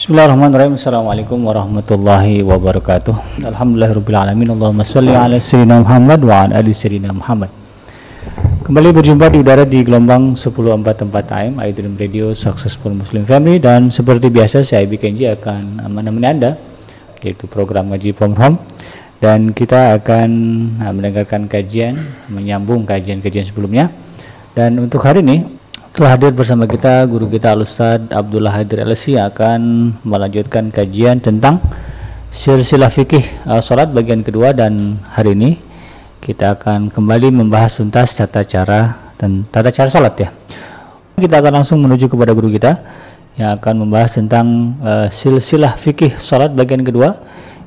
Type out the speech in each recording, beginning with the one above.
Bismillahirrahmanirrahim. Assalamualaikum warahmatullahi wabarakatuh. Alhamdulillahirabbil Allahumma shalli ala sayyidina Muhammad wa ala ali sayyidina Muhammad. Kembali berjumpa di udara di gelombang 1044 AM iDream Radio Successful Muslim Family dan seperti biasa saya Kenji akan menemani Anda yaitu program ngaji from home dan kita akan mendengarkan kajian menyambung kajian-kajian sebelumnya dan untuk hari ini telah hadir bersama kita guru kita Al-Ustaz Abdullah Hadir LSI akan melanjutkan kajian tentang silsilah fikih uh, salat bagian kedua dan hari ini kita akan kembali membahas tuntas tata cara dan tata cara salat ya. Kita akan langsung menuju kepada guru kita yang akan membahas tentang uh, silsilah fikih salat bagian kedua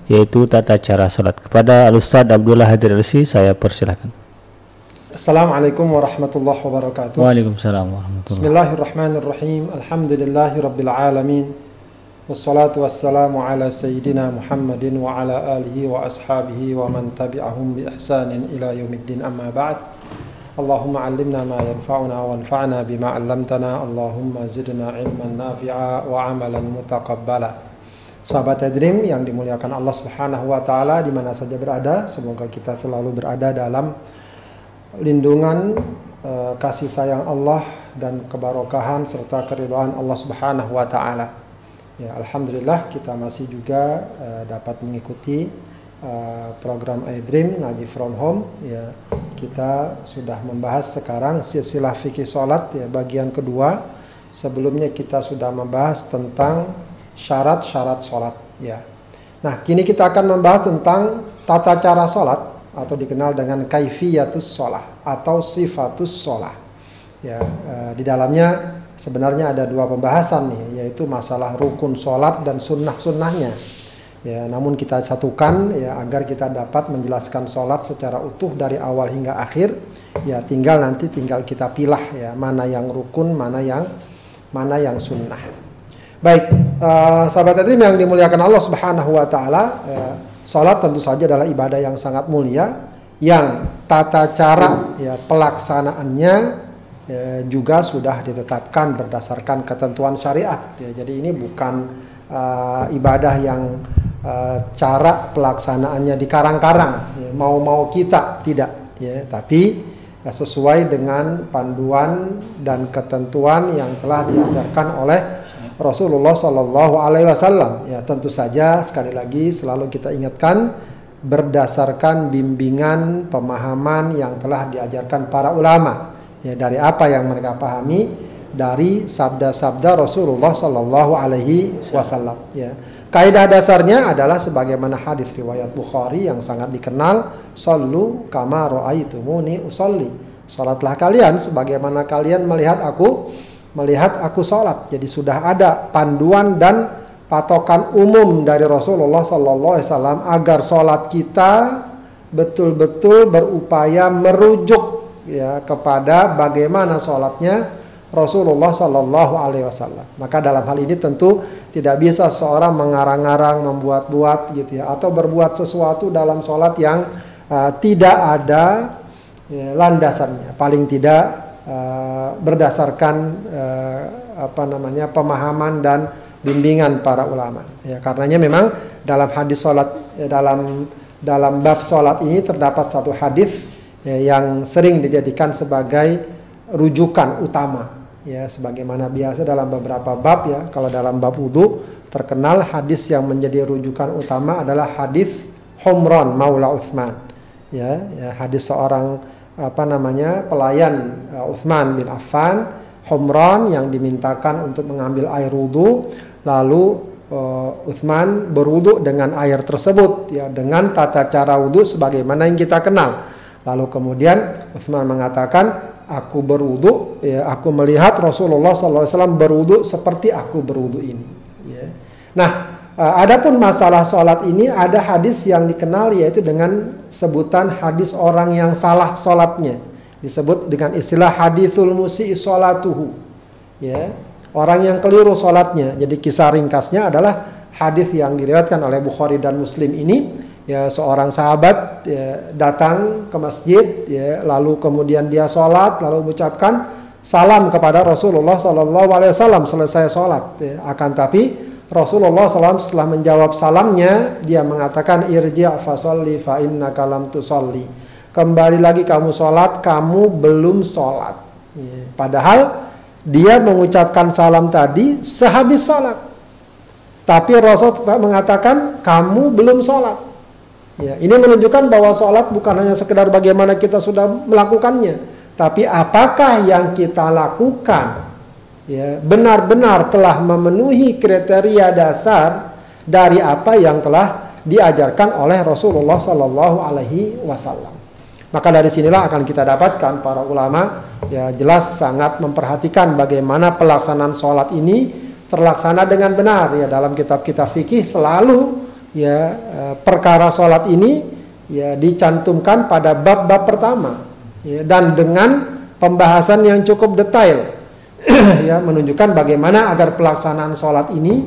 yaitu tata cara salat. Kepada Al-Ustaz Abdullah Hadir LSI saya persilahkan. Assalamualaikum warahmatullahi wabarakatuh. Waalaikumsalam warahmatullahi Bismillahirrahmanirrahim. Alhamdulillahi rabbil alamin. Wassalatu wassalamu ala sayyidina Muhammadin wa ala alihi wa ashabihi wa man tabi'ahum bi ihsanin ila yaumiddin amma ba'd. Allahumma 'allimna ma yanfa'una wanfa'na bima 'allamtana. Allahumma zidna ilman nafi'a wa 'amalan mutaqabbala. Sahabat Dream yang dimuliakan Allah Subhanahu wa taala di mana saja berada, semoga kita selalu berada dalam lindungan uh, kasih sayang Allah dan kebarokahan serta keridhaan Allah Subhanahu wa taala. Ya, alhamdulillah kita masih juga uh, dapat mengikuti uh, program iDream ngaji from home ya. Kita sudah membahas sekarang silsilah fikih salat ya bagian kedua. Sebelumnya kita sudah membahas tentang syarat-syarat salat ya. Nah, kini kita akan membahas tentang tata cara salat atau dikenal dengan kaifiyatus sholah atau sifatus sholah. Ya, e, di dalamnya sebenarnya ada dua pembahasan nih, yaitu masalah rukun sholat dan sunnah-sunnahnya. Ya, namun kita satukan ya agar kita dapat menjelaskan sholat secara utuh dari awal hingga akhir. Ya, tinggal nanti tinggal kita pilah ya mana yang rukun, mana yang mana yang sunnah. Baik, uh, sahabat Adrim yang dimuliakan Allah Subhanahu wa taala, uh, Salat tentu saja adalah ibadah yang sangat mulia yang tata cara ya pelaksanaannya ya, juga sudah ditetapkan berdasarkan ketentuan syariat ya. Jadi ini bukan uh, ibadah yang uh, cara pelaksanaannya dikarang-karang ya. mau-mau kita tidak ya, tapi ya, sesuai dengan panduan dan ketentuan yang telah diajarkan oleh Rasulullah Shallallahu Alaihi Wasallam. Ya tentu saja sekali lagi selalu kita ingatkan berdasarkan bimbingan pemahaman yang telah diajarkan para ulama. Ya dari apa yang mereka pahami dari sabda-sabda Rasulullah Shallallahu Alaihi Wasallam. Ya kaidah dasarnya adalah sebagaimana hadis riwayat Bukhari yang sangat dikenal, "Sallu kama ro'aitumuni usolli." Salatlah kalian sebagaimana kalian melihat aku melihat aku sholat. Jadi sudah ada panduan dan patokan umum dari Rasulullah Sallallahu Alaihi Wasallam agar sholat kita betul-betul berupaya merujuk ya kepada bagaimana sholatnya Rasulullah Sallallahu Alaihi Wasallam. Maka dalam hal ini tentu tidak bisa seorang mengarang-arang, membuat-buat gitu ya, atau berbuat sesuatu dalam sholat yang uh, tidak ada ya, landasannya. Paling tidak uh, berdasarkan uh, apa namanya pemahaman dan bimbingan para ulama. Ya, karenanya memang dalam hadis sholat ya, dalam dalam bab sholat ini terdapat satu hadis ya, yang sering dijadikan sebagai rujukan utama. Ya, sebagaimana biasa dalam beberapa bab ya, kalau dalam bab wudhu terkenal hadis yang menjadi rujukan utama adalah hadis Humran Maula Uthman. Ya, ya hadis seorang apa namanya pelayan uh, Uthman bin Affan Humran yang dimintakan untuk mengambil air wudhu lalu uh, Uthman berwudhu dengan air tersebut ya dengan tata cara wudhu sebagaimana yang kita kenal lalu kemudian Uthman mengatakan aku berwudhu ya aku melihat Rasulullah SAW berwudhu seperti aku berwudhu ini ya. nah uh, adapun masalah sholat ini ada hadis yang dikenal yaitu dengan sebutan hadis orang yang salah sholatnya disebut dengan istilah hadithul musi sholatuhu ya orang yang keliru sholatnya jadi kisah ringkasnya adalah hadis yang diriwayatkan oleh Bukhari dan Muslim ini. Ya seorang sahabat ya, datang ke masjid ya lalu kemudian dia sholat lalu mengucapkan salam kepada Rasulullah Shallallahu Alaihi Wasallam selesai sholat ya. akan tapi Rasulullah SAW setelah menjawab salamnya, dia mengatakan irji' fasolli fa. Kembali lagi kamu sholat, kamu belum sholat. Ya. Padahal dia mengucapkan salam tadi sehabis sholat. Tapi Rasul mengatakan kamu belum sholat. Ya, ini menunjukkan bahwa sholat bukan hanya sekedar bagaimana kita sudah melakukannya, tapi apakah yang kita lakukan ya benar-benar telah memenuhi kriteria dasar dari apa yang telah diajarkan oleh Rasulullah Sallallahu Alaihi Wasallam. Maka dari sinilah akan kita dapatkan para ulama ya jelas sangat memperhatikan bagaimana pelaksanaan sholat ini terlaksana dengan benar ya dalam kitab-kitab fikih selalu ya eh, perkara sholat ini ya dicantumkan pada bab-bab pertama ya, dan dengan pembahasan yang cukup detail ya menunjukkan bagaimana agar pelaksanaan sholat ini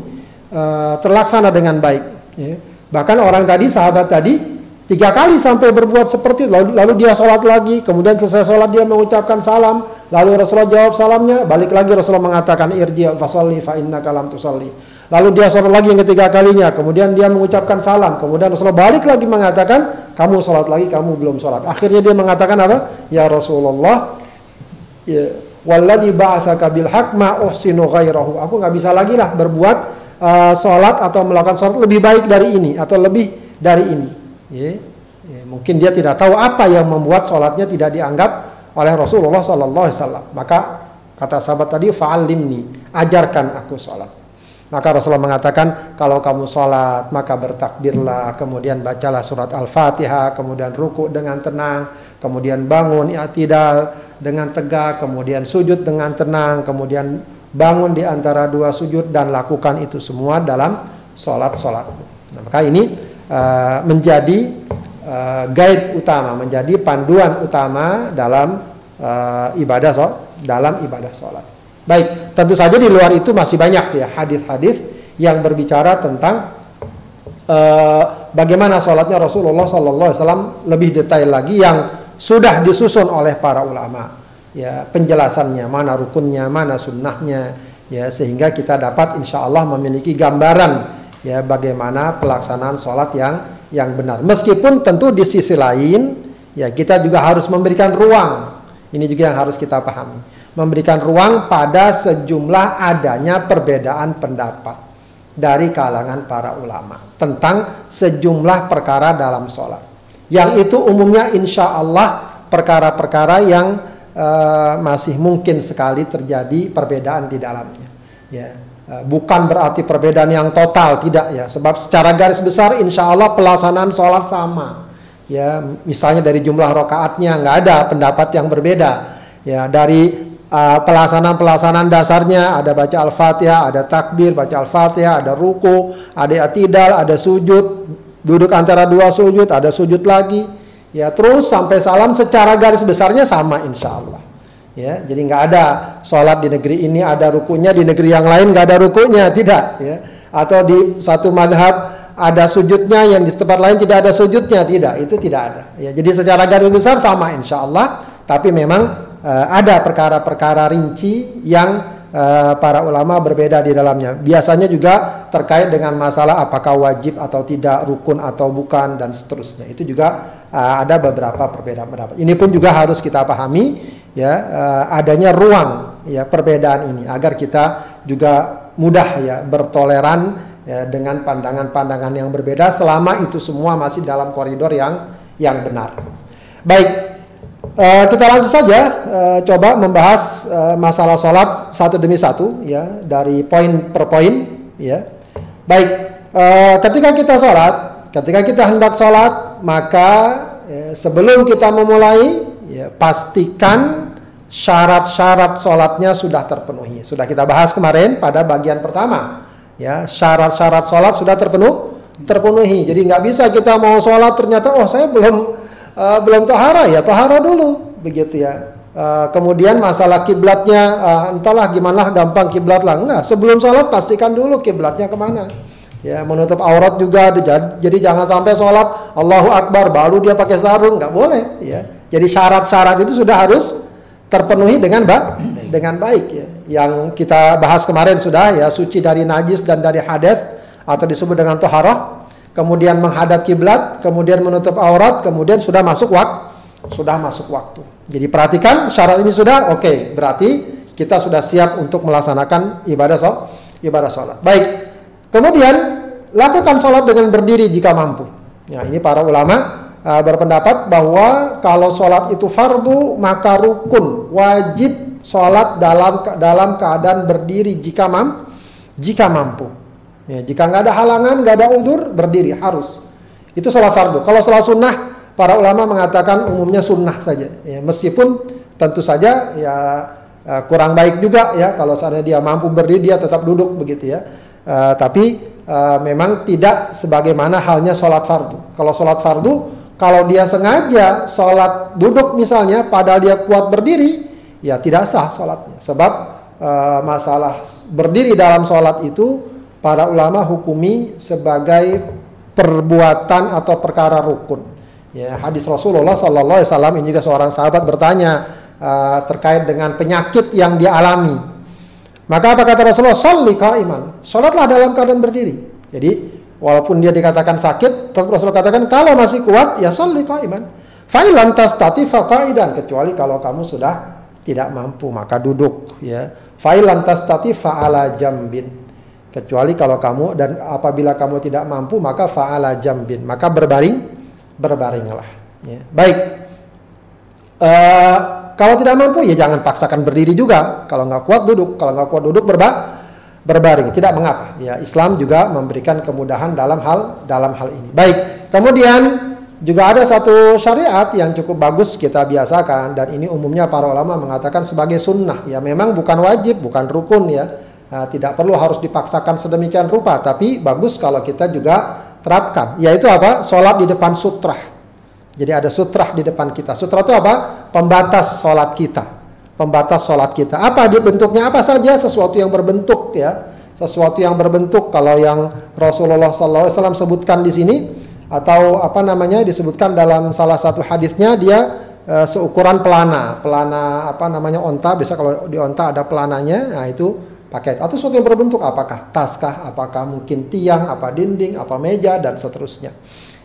uh, terlaksana dengan baik. Ya. Bahkan orang tadi sahabat tadi tiga kali sampai berbuat seperti itu lalu, lalu dia sholat lagi kemudian selesai sholat dia mengucapkan salam lalu Rasulullah jawab salamnya balik lagi Rasulullah mengatakan irji fasolli fa inna kalam tusalli lalu dia sholat lagi yang ketiga kalinya kemudian dia mengucapkan salam kemudian Rasulullah balik lagi mengatakan kamu sholat lagi, kamu belum sholat. Akhirnya dia mengatakan apa? Ya Rasulullah, ya, Walladhi ba'athaka bil haq ma uhsinu ghairahu. Aku nggak bisa lagi lah berbuat uh, sholat atau melakukan sholat lebih baik dari ini atau lebih dari ini. Ya, ya, mungkin dia tidak tahu apa yang membuat sholatnya tidak dianggap oleh Rasulullah Sallallahu Alaihi Wasallam. Maka kata sahabat tadi, fa'alimni, ajarkan aku sholat. Maka Rasulullah mengatakan kalau kamu sholat maka bertakbirlah, kemudian bacalah surat Al-Fatihah, kemudian ruku dengan tenang, kemudian bangun i'tidal dengan tegak, kemudian sujud dengan tenang, kemudian bangun di antara dua sujud dan lakukan itu semua dalam sholat-sholat. Nah, maka ini uh, menjadi uh, guide utama, menjadi panduan utama dalam uh, ibadah so, dalam ibadah sholat. Baik, tentu saja di luar itu masih banyak ya hadis-hadis yang berbicara tentang uh, bagaimana sholatnya Rasulullah SAW lebih detail lagi yang sudah disusun oleh para ulama. Ya, penjelasannya mana rukunnya, mana sunnahnya, ya sehingga kita dapat insya Allah memiliki gambaran ya bagaimana pelaksanaan sholat yang yang benar. Meskipun tentu di sisi lain ya kita juga harus memberikan ruang. Ini juga yang harus kita pahami memberikan ruang pada sejumlah adanya perbedaan pendapat dari kalangan para ulama tentang sejumlah perkara dalam sholat. Yang itu umumnya insya Allah perkara-perkara yang uh, masih mungkin sekali terjadi perbedaan di dalamnya. Ya, uh, bukan berarti perbedaan yang total tidak ya, sebab secara garis besar insya Allah pelaksanaan sholat sama. Ya, misalnya dari jumlah rokaatnya nggak ada pendapat yang berbeda. Ya, dari uh, pelaksanaan-pelaksanaan dasarnya ada baca Al-Fatihah, ada takbir, baca Al-Fatihah, ada ruku, ada atidal, ada sujud, duduk antara dua sujud, ada sujud lagi. Ya, terus sampai salam secara garis besarnya sama insya Allah. Ya, jadi nggak ada sholat di negeri ini ada rukunya, di negeri yang lain nggak ada rukunya, tidak. Ya. Atau di satu madhab ada sujudnya, yang di tempat lain tidak ada sujudnya, tidak. Itu tidak ada. Ya, jadi secara garis besar sama insya Allah. Tapi memang uh, ada perkara-perkara rinci yang uh, para ulama berbeda di dalamnya. Biasanya juga terkait dengan masalah apakah wajib atau tidak, rukun atau bukan dan seterusnya. Itu juga uh, ada beberapa perbedaan pendapat. Ini pun juga harus kita pahami ya uh, adanya ruang ya perbedaan ini agar kita juga mudah ya bertoleran ya, dengan pandangan-pandangan yang berbeda selama itu semua masih dalam koridor yang yang benar. Baik, Uh, kita langsung saja uh, coba membahas uh, masalah sholat satu demi satu ya dari poin per poin ya. Baik, uh, ketika kita sholat, ketika kita hendak sholat maka ya, sebelum kita memulai ya, pastikan syarat-syarat sholatnya sudah terpenuhi. Sudah kita bahas kemarin pada bagian pertama ya syarat-syarat sholat sudah terpenuh terpenuhi. Jadi nggak bisa kita mau sholat ternyata oh saya belum uh, belum tohara ya tohara dulu begitu ya. Uh, kemudian masalah kiblatnya uh, entahlah gimana gampang kiblat lah. Enggak sebelum sholat pastikan dulu kiblatnya ke mana. Ya menutup aurat juga jadi jangan sampai sholat Allahu Akbar baru dia pakai sarung nggak boleh ya. Jadi syarat-syarat itu sudah harus terpenuhi dengan ba dengan baik ya. Yang kita bahas kemarin sudah ya suci dari najis dan dari hadas atau disebut dengan toharoh kemudian menghadap kiblat kemudian menutup aurat kemudian sudah masuk waktu sudah masuk waktu. Jadi perhatikan syarat ini sudah oke okay, berarti kita sudah siap untuk melaksanakan ibadah so, ibadah sholat. Baik kemudian lakukan sholat dengan berdiri jika mampu. Ya ini para ulama uh, berpendapat bahwa kalau sholat itu fardu maka rukun wajib sholat dalam dalam keadaan berdiri jika mam jika mampu ya, jika nggak ada halangan nggak ada udur berdiri harus. Itu sholat fardu. Kalau sholat sunnah para ulama mengatakan umumnya sunnah saja. Ya, meskipun tentu saja ya uh, kurang baik juga ya. Kalau seandainya dia mampu berdiri dia tetap duduk begitu ya. Uh, tapi uh, memang tidak sebagaimana halnya sholat fardu. Kalau sholat fardu kalau dia sengaja sholat duduk misalnya, padahal dia kuat berdiri, ya tidak sah sholatnya. Sebab e, masalah berdiri dalam sholat itu para ulama hukumi sebagai perbuatan atau perkara rukun. Ya, hadis Rasulullah Sallallahu Alaihi Wasallam ini juga seorang sahabat bertanya e, terkait dengan penyakit yang dia alami. Maka apa kata Rasulullah? Salli iman. Sholatlah dalam keadaan berdiri. Jadi Walaupun dia dikatakan sakit, tetap Rasul katakan kalau masih kuat ya sholli qaiman. Fa'ilam tastati faqaidan kecuali kalau kamu sudah tidak mampu maka duduk ya. Fa'ilam tastati fa'ala jambin. Kecuali kalau kamu dan apabila kamu tidak mampu maka fa'ala jambin, maka berbaring berbaringlah ya. Baik. Uh, kalau tidak mampu ya jangan paksakan berdiri juga. Kalau nggak kuat duduk, kalau nggak kuat duduk berba berbaring, tidak mengapa. Ya, Islam juga memberikan kemudahan dalam hal dalam hal ini. Baik. Kemudian juga ada satu syariat yang cukup bagus kita biasakan dan ini umumnya para ulama mengatakan sebagai sunnah. Ya, memang bukan wajib, bukan rukun ya. Nah, tidak perlu harus dipaksakan sedemikian rupa, tapi bagus kalau kita juga terapkan. Yaitu apa? Sholat di depan sutrah. Jadi ada sutrah di depan kita. Sutrah itu apa? Pembatas sholat kita pembatas sholat kita. Apa dia bentuknya apa saja sesuatu yang berbentuk ya, sesuatu yang berbentuk. Kalau yang Rasulullah SAW sebutkan di sini atau apa namanya disebutkan dalam salah satu hadisnya dia uh, seukuran pelana, pelana apa namanya onta. Bisa kalau di onta ada pelananya, nah itu pakai atau sesuatu yang berbentuk apakah taskah, apakah mungkin tiang, apa dinding, apa meja dan seterusnya.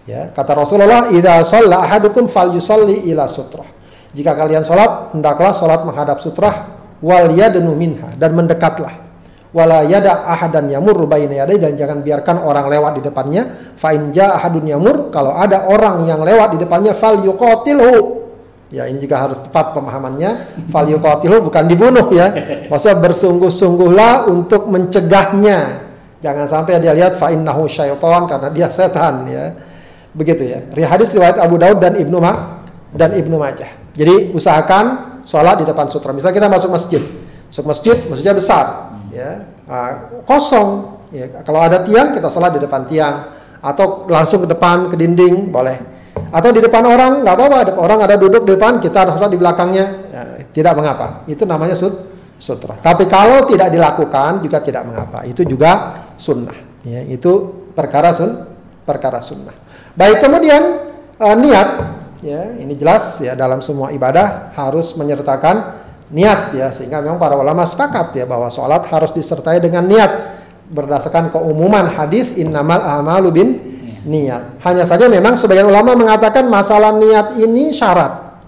Ya, kata Rasulullah, "Idza shalla ahadukum falyusalli ila sutrah." Jika kalian sholat, hendaklah sholat menghadap sutrah wal yadnu minha dan mendekatlah. Wala yada ahadan yamur baina yadai dan jangan biarkan orang lewat di depannya. Fa in ahadun yamur kalau ada orang yang lewat di depannya fal yuqatilhu. Ya ini juga harus tepat pemahamannya. Fal yuqatilhu bukan dibunuh ya. Maksudnya bersungguh-sungguhlah untuk mencegahnya. Jangan sampai dia lihat fa innahu syaitan karena dia setan ya. Begitu ya. Hadis riwayat Abu Daud dan Ibnu Ma dan Ibnu Majah. Jadi usahakan sholat di depan sutra. Misalnya kita masuk masjid, masuk masjid maksudnya besar, ya uh, kosong. Ya, kalau ada tiang kita sholat di depan tiang atau langsung ke depan ke dinding boleh. Atau di depan orang nggak apa-apa, orang ada duduk di depan kita ada sholat di belakangnya, ya, tidak mengapa. Itu namanya sut sutra. Tapi kalau tidak dilakukan juga tidak mengapa. Itu juga sunnah. Ya, itu perkara sun perkara sunnah. Baik kemudian uh, niat ya ini jelas ya dalam semua ibadah harus menyertakan niat ya sehingga memang para ulama sepakat ya bahwa sholat harus disertai dengan niat berdasarkan keumuman hadis innamal a'malu bin niat hanya saja memang sebagian ulama mengatakan masalah niat ini syarat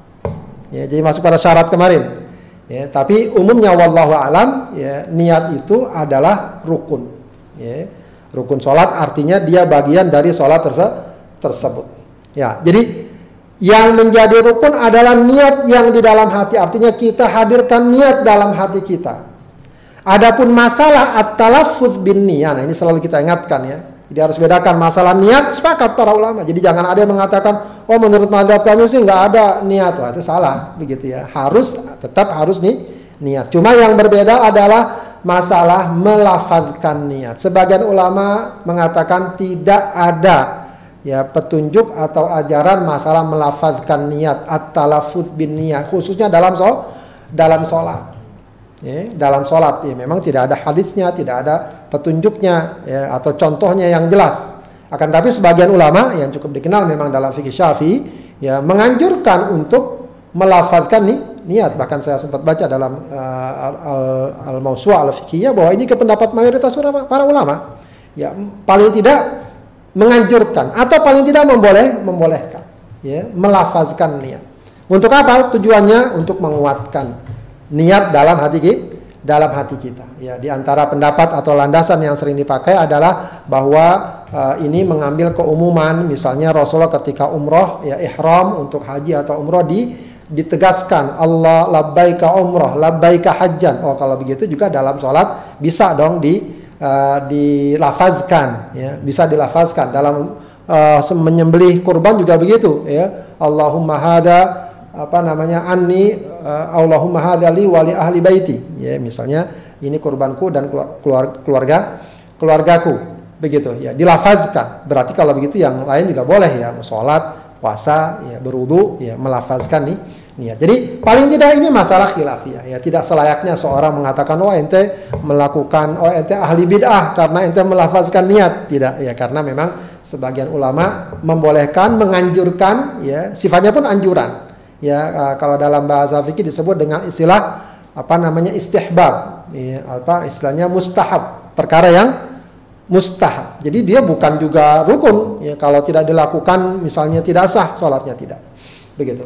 ya jadi masuk pada syarat kemarin ya tapi umumnya wallahu alam ya niat itu adalah rukun ya rukun sholat artinya dia bagian dari sholat terse tersebut ya jadi yang menjadi rukun adalah niat yang di dalam hati. Artinya kita hadirkan niat dalam hati kita. Adapun masalah at-talaffuz bin niat. Nah, ini selalu kita ingatkan ya. Jadi harus bedakan masalah niat sepakat para ulama. Jadi jangan ada yang mengatakan, "Oh, menurut madhab kami sih nggak ada niat." Wah, itu salah begitu ya. Harus tetap harus nih niat. Cuma yang berbeda adalah masalah melafazkan niat. Sebagian ulama mengatakan tidak ada ya petunjuk atau ajaran masalah melafazkan niat at-talaffuz bin niat khususnya dalam so dalam sholat ya, dalam sholat ya memang tidak ada hadisnya tidak ada petunjuknya ya, atau contohnya yang jelas akan tapi sebagian ulama yang cukup dikenal memang dalam fikih syafi'i ya menganjurkan untuk melafazkan nih niat. Bahkan saya sempat baca dalam uh, al, al, al al-fiqhiyah bahwa ini ke pendapat mayoritas para ulama. Ya, paling tidak menganjurkan atau paling tidak memboleh membolehkan ya, melafazkan niat. Untuk apa? Tujuannya untuk menguatkan niat dalam hati kita dalam hati kita. Ya, di antara pendapat atau landasan yang sering dipakai adalah bahwa uh, ini mengambil keumuman, misalnya Rasulullah ketika umroh, ya ihram untuk haji atau umroh di ditegaskan Allah labbaika umroh, labbaika hajjan. Oh kalau begitu juga dalam sholat bisa dong di uh, dilafazkan, ya bisa dilafazkan dalam uh, menyembelih kurban juga begitu, ya Allahumma hada apa namanya anni uh, Allahumma hadali wali ahli baiti. Ya misalnya ini kurbanku dan keluarga keluarga keluargaku. Begitu ya dilafazkan. Berarti kalau begitu yang lain juga boleh ya sholat puasa ya berwudu ya melafazkan nih niat. Jadi paling tidak ini masalah khilafiyah ya. Tidak selayaknya seorang mengatakan oh ente melakukan oh ente ahli bid'ah karena ente melafazkan niat. Tidak ya karena memang sebagian ulama membolehkan menganjurkan ya sifatnya pun anjuran ya uh, kalau dalam bahasa fikih disebut dengan istilah apa namanya istihbab. Ya, apa istilahnya mustahab. Perkara yang mustahab. Jadi dia bukan juga rukun. Ya kalau tidak dilakukan misalnya tidak sah sholatnya tidak. Begitu.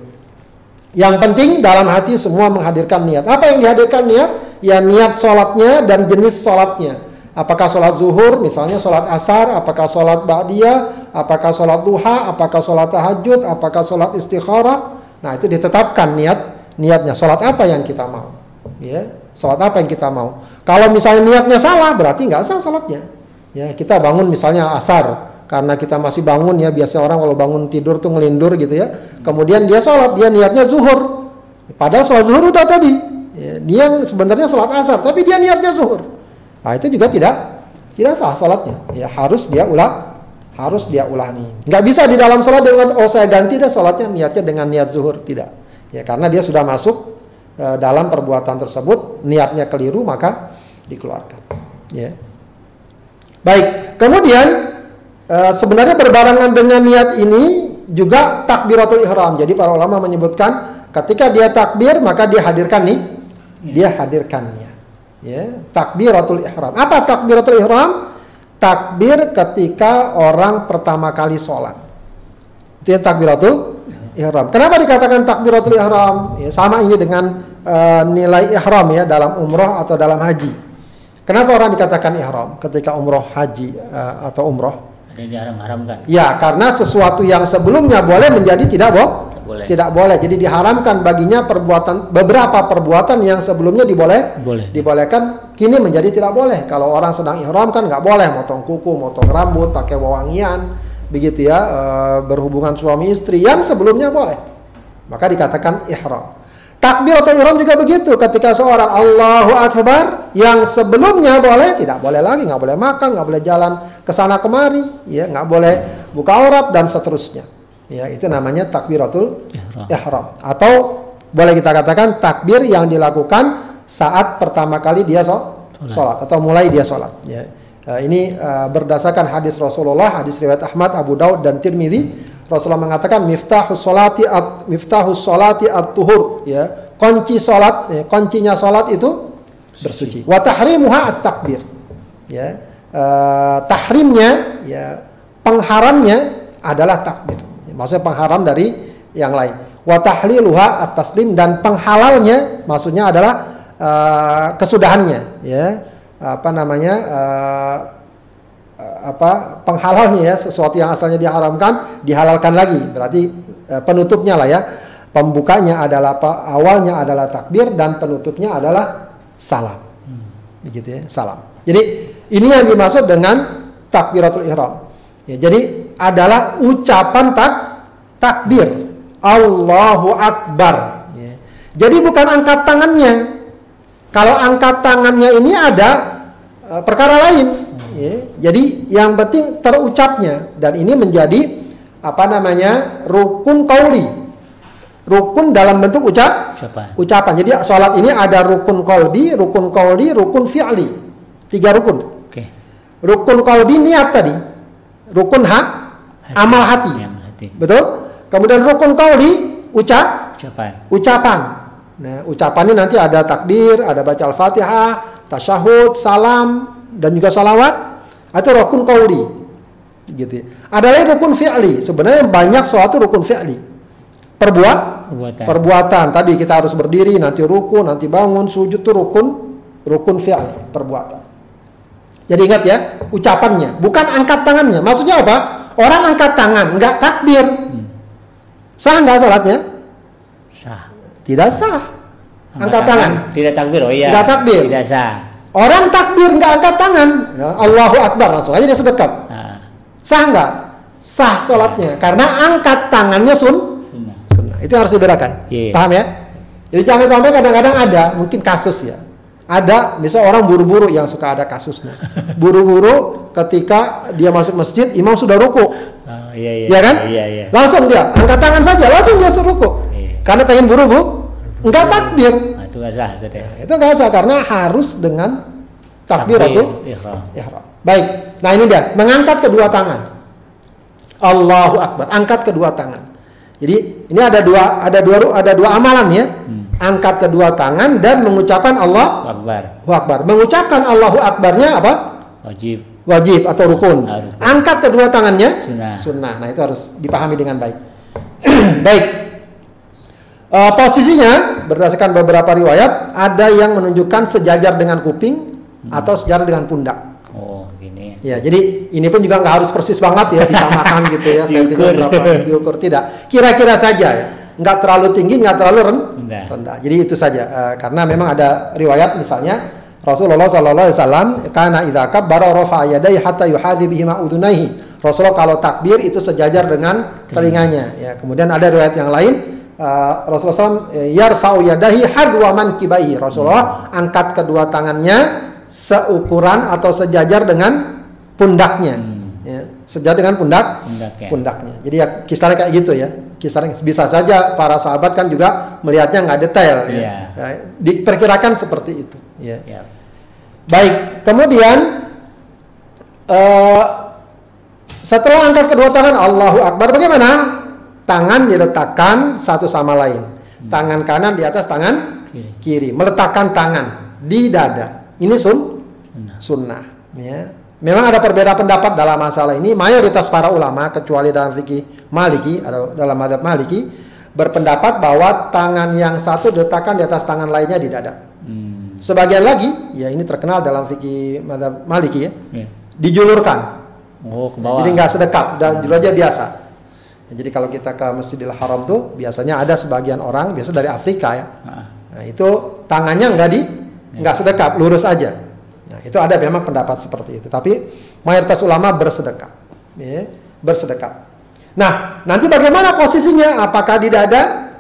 Yang penting dalam hati semua menghadirkan niat. Apa yang dihadirkan niat? Ya niat sholatnya dan jenis sholatnya. Apakah sholat zuhur misalnya sholat asar apakah sholat ba'diyah apakah sholat duha apakah sholat tahajud apakah sholat istikharah Nah, itu ditetapkan niat niatnya salat apa yang kita mau. Ya, salat apa yang kita mau. Kalau misalnya niatnya salah, berarti nggak sah salatnya. Ya, kita bangun misalnya asar karena kita masih bangun ya biasa orang kalau bangun tidur tuh ngelindur gitu ya. Kemudian dia sholat, dia niatnya zuhur. Padahal sholat zuhur udah tadi. Ya, dia sebenarnya sholat asar, tapi dia niatnya zuhur. Nah itu juga tidak tidak sah sholatnya. Ya harus dia ulang harus dia ulangi. Nggak bisa di dalam sholat dengan oh saya ganti deh sholatnya niatnya dengan niat zuhur tidak. Ya karena dia sudah masuk e, dalam perbuatan tersebut niatnya keliru maka dikeluarkan. Ya. Baik. Kemudian e, sebenarnya berbarengan dengan niat ini juga takbiratul ihram. Jadi para ulama menyebutkan ketika dia takbir maka dia hadirkan nih, dia hadirkannya. Ya, takbiratul ihram. Apa takbiratul ihram? Takbir ketika orang pertama kali sholat. Itu yang takbiratul ihram. Kenapa dikatakan takbiratul ihram? Ya, sama ini dengan uh, nilai ihram ya dalam umroh atau dalam haji. Kenapa orang dikatakan ihram ketika umroh haji uh, atau umroh? diharam-haramkan. Ya, karena sesuatu yang sebelumnya boleh menjadi tidak boh boleh. Tidak boleh. Jadi diharamkan baginya perbuatan beberapa perbuatan yang sebelumnya diboleh boleh. dibolehkan kini menjadi tidak boleh. Kalau orang sedang ihram kan nggak boleh motong kuku, motong rambut, pakai wewangian, begitu ya, e, berhubungan suami istri yang sebelumnya boleh. Maka dikatakan ihram. Takbir atau ihram juga begitu. Ketika seorang Allahu Akbar yang sebelumnya boleh, tidak boleh lagi, nggak boleh makan, nggak boleh jalan ke sana kemari, ya, nggak boleh buka aurat dan seterusnya. Ya, itu namanya takbiratul ihram. ihram. Atau boleh kita katakan takbir yang dilakukan saat pertama kali dia sholat atau mulai dia sholat. Ya. Uh, ini uh, berdasarkan hadis Rasulullah, hadis riwayat Ahmad, Abu Daud dan Tirmidzi. Rasulullah mengatakan miftahus sholati at, miftahus sholati at-tuhur ya. Kunci sholat, ya, kuncinya sholat itu bersuci. Wa tahrimuha at-takbir. Ya. Uh, tahrimnya ya pengharamnya adalah takbir maksudnya pengharam dari yang lain. Wa tahliluha at-taslim dan penghalalnya maksudnya adalah uh, kesudahannya ya. Apa namanya? Uh, apa penghalalnya ya sesuatu yang asalnya diharamkan dihalalkan lagi berarti uh, penutupnya lah ya pembukanya adalah apa awalnya adalah takbir dan penutupnya adalah salam hmm. begitu ya salam jadi ini yang dimaksud dengan takbiratul ihram ya jadi adalah ucapan tak takbir. Allahu Akbar. Ya. jadi bukan angkat tangannya. Kalau angkat tangannya ini ada uh, perkara lain. Ya. jadi yang penting terucapnya. Dan ini menjadi apa namanya rukun kauli rukun dalam bentuk ucap ucapan. ucapan. Jadi sholat ini ada rukun kolbi rukun kauli rukun fi'li. Tiga rukun. Okay. rukun kolbi niat tadi rukun hak hati. amal hati, ya, hati. betul Kemudian rukun kauli ucap ucapan. Ucapan. Nah, ucapannya nanti ada takbir, ada baca Al-Fatihah, tasyahud, salam, dan juga salawat. Itu rukun qauli. Gitu. Ada lagi rukun fi'li. Sebenarnya banyak itu rukun fi'li. Perbuat, Perbuatan. perbuatan. Tadi kita harus berdiri, nanti ruku, nanti bangun, sujud itu rukun, rukun fi'li, perbuatan. Jadi ingat ya, ucapannya, bukan angkat tangannya. Maksudnya apa? Orang angkat tangan, nggak takbir. Sah nggak sholatnya? Sah. Tidak sah. Angkat tangan. Tidak takbir. Oh iya. Tidak takbir. Tidak sah. Orang takbir nggak angkat tangan, ya, Allahu Akbar langsung aja dia sedekap. Nah, Sah nggak? Sah sholatnya, karena angkat tangannya sun, sunnah. sunnah. Itu yang harus dibedakan. Iya. Paham ya? Jadi jangan sampai kadang-kadang ada mungkin kasus ya. Ada, misal orang buru-buru yang suka ada kasusnya. Buru-buru ketika dia masuk masjid, imam sudah ruku. Oh, iya iya. ya kan? Iya iya. Langsung dia angkat tangan saja, langsung dia suruh Iya. Karena pengen buru-buru, enggak takbir. Nah, itu nggak sah sudah. Nah, itu nggak sah karena harus dengan takbiratul ihram. ihram. Baik. Nah, ini dia, mengangkat kedua tangan. Allahu akbar, angkat kedua tangan. Jadi, ini ada dua ada dua ada dua amalan ya. Angkat kedua tangan dan mengucapkan Allah Akbar. Akbar. Mengucapkan Allahu Akbarnya apa? Wajib. Wajib atau rukun. Ah, rukun. Angkat kedua tangannya Sunnah. sunnah. Nah, itu harus dipahami dengan baik. baik. Eh, posisinya berdasarkan beberapa riwayat ada yang menunjukkan sejajar dengan kuping atau sejajar dengan pundak. Oh, gini. Ya, jadi ini pun juga nggak harus persis banget ya disamakan gitu ya, Diukur. berapa diukur tidak. Kira-kira saja ya, nggak terlalu tinggi, nggak terlalu ren- Rendah. rendah. Jadi itu saja. Eh, karena memang ada riwayat misalnya Rasulullah Shallallahu Alaihi Wasallam karena idza kabbara rafa'a yadayhi hatta yuhadhi bihima udunaihi. Rasulullah kalau takbir itu sejajar dengan telinganya. Ya, kemudian ada riwayat yang lain eh, Rasulullah SAW yarfa'u yadahi hadwa mankibaihi. Rasulullah angkat kedua tangannya seukuran atau sejajar dengan pundaknya. Ya, sejajar dengan pundak Pundaknya. pundaknya. Jadi ya kisarannya kayak gitu ya. Kisarannya bisa saja para sahabat kan juga melihatnya nggak detail. Ya. Iya. Ya, diperkirakan seperti itu. Ya. Ya. Baik, kemudian eh, setelah angkat kedua tangan Allahu Akbar, bagaimana? Tangan diletakkan satu sama lain. Tangan kanan di atas tangan Kiri. kiri, meletakkan tangan di dada. Ini sun Sunnah. sunnah. Ya. Memang ada perbedaan pendapat dalam masalah ini. Mayoritas para ulama, kecuali dalam fikih Maliki, atau dalam madhab Maliki, berpendapat bahwa tangan yang satu diletakkan di atas tangan lainnya di dada. Hmm. Sebagian lagi, ya ini terkenal dalam fikih madhab Maliki ya, Ya. dijulurkan. Oh, ke bawah. Jadi nggak sedekap dan julur aja biasa. Ya, jadi kalau kita ke Masjidil Haram tuh biasanya ada sebagian orang, biasa dari Afrika ya. Ah. Nah itu tangannya nggak di, nggak sedekap, lurus aja. Nah itu ada memang pendapat seperti itu. Tapi mayoritas ulama bersedekap, ya, bersedekap. Nah nanti bagaimana posisinya? Apakah di dada,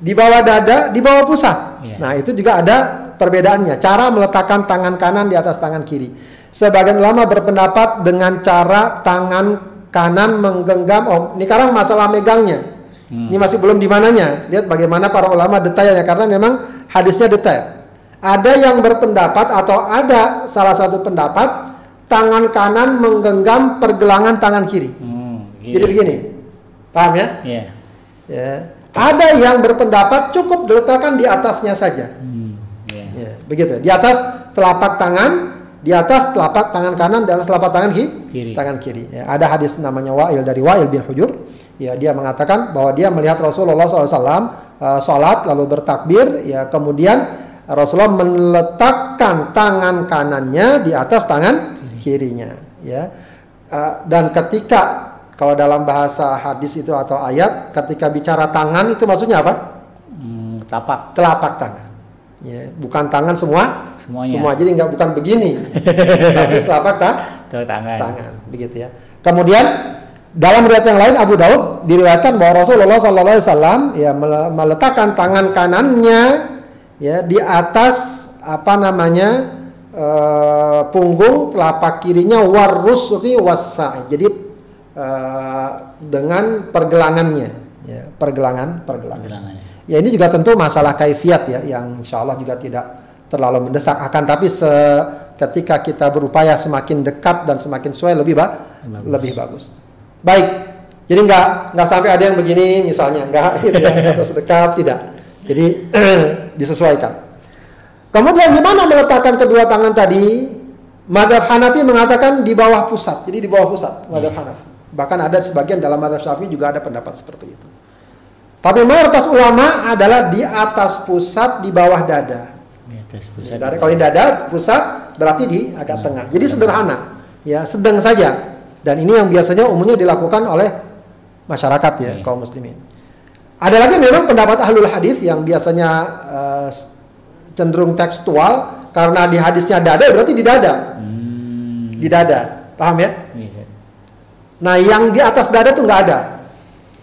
di bawah dada, di bawah pusat? Iya. Nah itu juga ada perbedaannya. Cara meletakkan tangan kanan di atas tangan kiri. Sebagian ulama berpendapat dengan cara tangan kanan menggenggam. Oh, ini sekarang masalah megangnya. Hmm. Ini masih belum di mananya. Lihat bagaimana para ulama detailnya karena memang hadisnya detail. Ada yang berpendapat atau ada salah satu pendapat tangan kanan menggenggam pergelangan tangan kiri. Hmm, Jadi begini. Paham ya? Ya. Ya. Ada yang berpendapat cukup diletakkan di atasnya saja. Hmm, ya. Ya, begitu. Di atas telapak tangan, di atas telapak tangan kanan, di atas telapak tangan ki- Kiri. tangan kiri. Ya, ada hadis namanya Wa'il dari Wa'il bin Hujur. Ya, dia mengatakan bahwa dia melihat Rasulullah SAW uh, sholat lalu bertakbir. Ya, kemudian Rasulullah meletakkan tangan kanannya di atas tangan kirinya. Ya, Uh, dan ketika kalau dalam bahasa hadis itu atau ayat, ketika bicara tangan itu maksudnya apa? Hmm, tapak. telapak tangan. Ya, bukan tangan semua, Semuanya. semua. Jadi nggak bukan begini, tapi telapak ta- tangan. tangan, begitu ya. Kemudian dalam riwayat yang lain Abu Daud diriwayatkan bahwa Rasulullah Sallallahu Alaihi Wasallam ya mele- meletakkan tangan kanannya ya di atas apa namanya eh, punggung telapak kirinya warusri wasa. Jadi eh, dengan pergelangannya, ya, pergelangan, pergelangan. Ya ini juga tentu masalah kaifiat ya yang insya Allah juga tidak terlalu mendesak akan tapi se ketika kita berupaya semakin dekat dan semakin sesuai lebih ba Bagus. lebih bagus. Baik. Jadi nggak nggak sampai ada yang begini misalnya nggak gitu ya atau sedekap tidak. Jadi disesuaikan. Kemudian di mana meletakkan kedua tangan tadi? Madhab Hanafi mengatakan di bawah pusat, jadi di bawah pusat Madhab Hmm. Hanafi. Bahkan ada sebagian dalam Madhab Syafi'i juga ada pendapat seperti itu. Tapi mayoritas ulama adalah di atas pusat, di bawah dada. Di atas pusat. Dada, kalau di dada pusat berarti di agak Nah. tengah. Jadi sederhana, ya sedang saja. Dan ini yang biasanya umumnya dilakukan oleh masyarakat ya Iya. kaum muslimin. Ada lagi memang pendapat ahlul hadis yang biasanya eh, cenderung tekstual karena di hadisnya dada berarti di dada, Hmm. di dada, paham ya? Bisa. Nah yang di atas dada tuh nggak ada.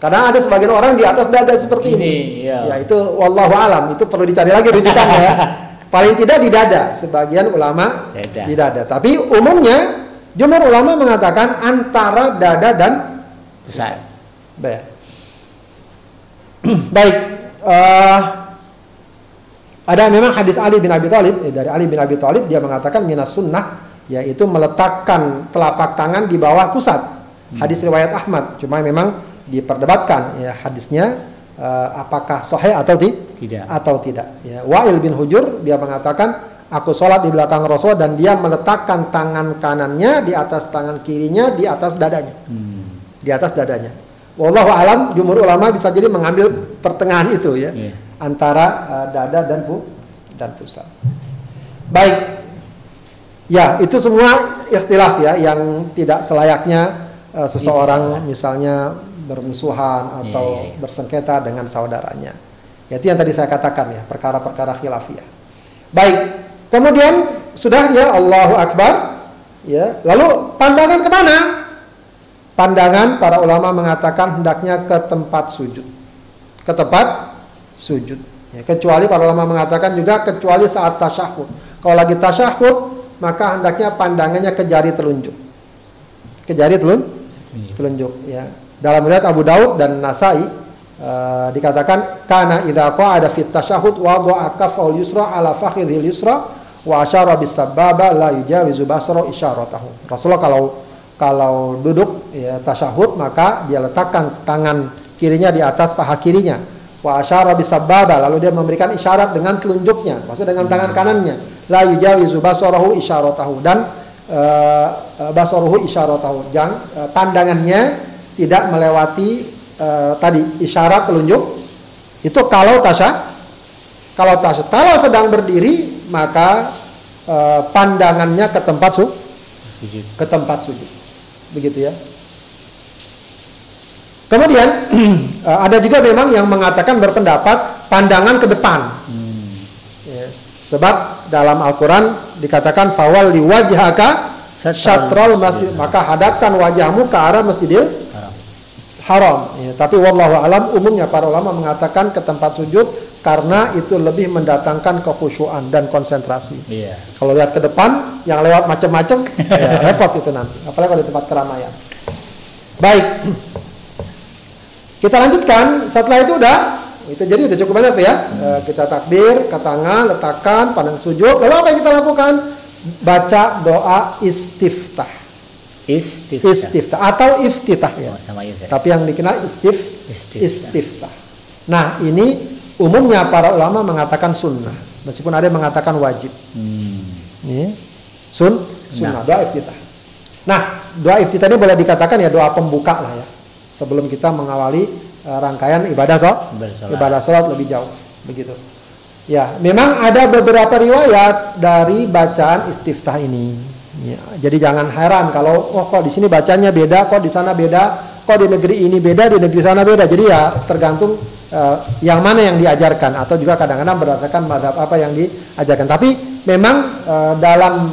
Karena ada sebagian orang di atas dada seperti ini. Ini, iya. Ya itu wallahu alam itu perlu dicari lagi rujukannya ya. Paling tidak di dada, sebagian ulama Dada. di dada. Tapi umumnya jumhur ulama mengatakan antara dada dan Pusat. Baik. Baik. eh, ada memang hadis Ali bin Abi Thalib eh, dari Ali bin Abi Thalib dia mengatakan minas sunnah yaitu meletakkan telapak tangan di bawah pusat. Hadis riwayat Ahmad. Cuma memang diperdebatkan ya hadisnya eh, apakah sahih atau ti- Tidak. atau tidak. Ya, Wa'il bin Hujur dia mengatakan aku sholat di belakang Rasul dan dia meletakkan tangan kanannya di atas tangan kirinya di atas dadanya Hmm. di atas dadanya. Wallahu alam, jumhur ulama bisa jadi mengambil pertengahan itu ya Iya. antara uh, dada dan pu dan pusat. Baik, ya itu semua ikhtilaf ya yang tidak selayaknya uh, seseorang misalnya bermusuhan atau Iya, iya, iya. bersengketa dengan saudaranya. Ya, itu yang tadi saya katakan ya perkara-perkara khilafiyah. Baik, kemudian sudah ya Allahu Akbar, ya lalu pandangan ke mana? Pandangan para ulama mengatakan hendaknya ke tempat sujud. Ke tempat sujud. Ya, kecuali para ulama mengatakan juga kecuali saat tasyahud. Kalau lagi tasyahud, maka hendaknya pandangannya ke jari telunjuk. Ke jari telun, telunjuk ya. Dalam riwayat Abu Daud dan Nasai eh, dikatakan kana idza qa'ada fit tasyahud wa kafal yusra ala fakhidhil yusra wa asyara bis sababa la yujawizu basara isyaratahu. Rasulullah kalau kalau duduk ya tasyahud maka dia letakkan tangan kirinya di atas paha kirinya. Wa asyara bisababa lalu dia memberikan isyarat dengan telunjuknya maksud dengan tangan kanannya. La yujawizu basarahu isyaratahu dan uh, basarahu isyaratahu. Jangan eh, pandangannya tidak melewati eh, tadi isyarat telunjuk. Itu kalau tasya kalau tasya kalau sedang berdiri maka eh, pandangannya ke tempat su Sujud. ke tempat sujud. Begitu ya. Kemudian eh, ada juga memang yang mengatakan berpendapat pandangan ke depan. Hmm. Ya. Sebab dalam Al-Quran dikatakan fawal wajhaka syatrul masjid maka hadapkan wajahmu ke arah masjidil Haram. haram. Ya, tapi wallahu alam umumnya para ulama mengatakan ke tempat sujud karena itu lebih mendatangkan kekhusyuan dan konsentrasi. Iya. Kalau lihat ke depan, yang lewat macam-macam, ya repot itu nanti. Apalagi kalau di tempat keramaian. Baik, kita lanjutkan. Setelah itu udah, itu jadi udah cukup banyak tuh ya. Eh, kita takbir, ke tangan, letakkan, pandang sujud. Lalu apa yang kita lakukan? Baca doa istiftah, Istiftah. istiftah atau iftitah ya. Oh, sama ya. Tapi yang dikenal istif, Istiftah. istiftah. Nah ini umumnya para ulama mengatakan sunnah, meskipun ada yang mengatakan wajib. Hmm. Ini sun, sunnah, doa iftitah. Nah, doa iftitah ini boleh dikatakan ya doa pembuka lah ya. Sebelum kita mengawali eh, rangkaian ibadah sholat, Ibadah sholat. ibadah sholat lebih jauh, begitu. Ya, memang ada beberapa riwayat dari bacaan istiftah ini. Ya, jadi jangan heran kalau oh kok di sini bacanya beda, kok di sana beda, kok di negeri ini beda, di negeri sana beda. Jadi ya tergantung eh, yang mana yang diajarkan atau juga kadang-kadang berdasarkan madhab apa yang diajarkan. Tapi memang eh, dalam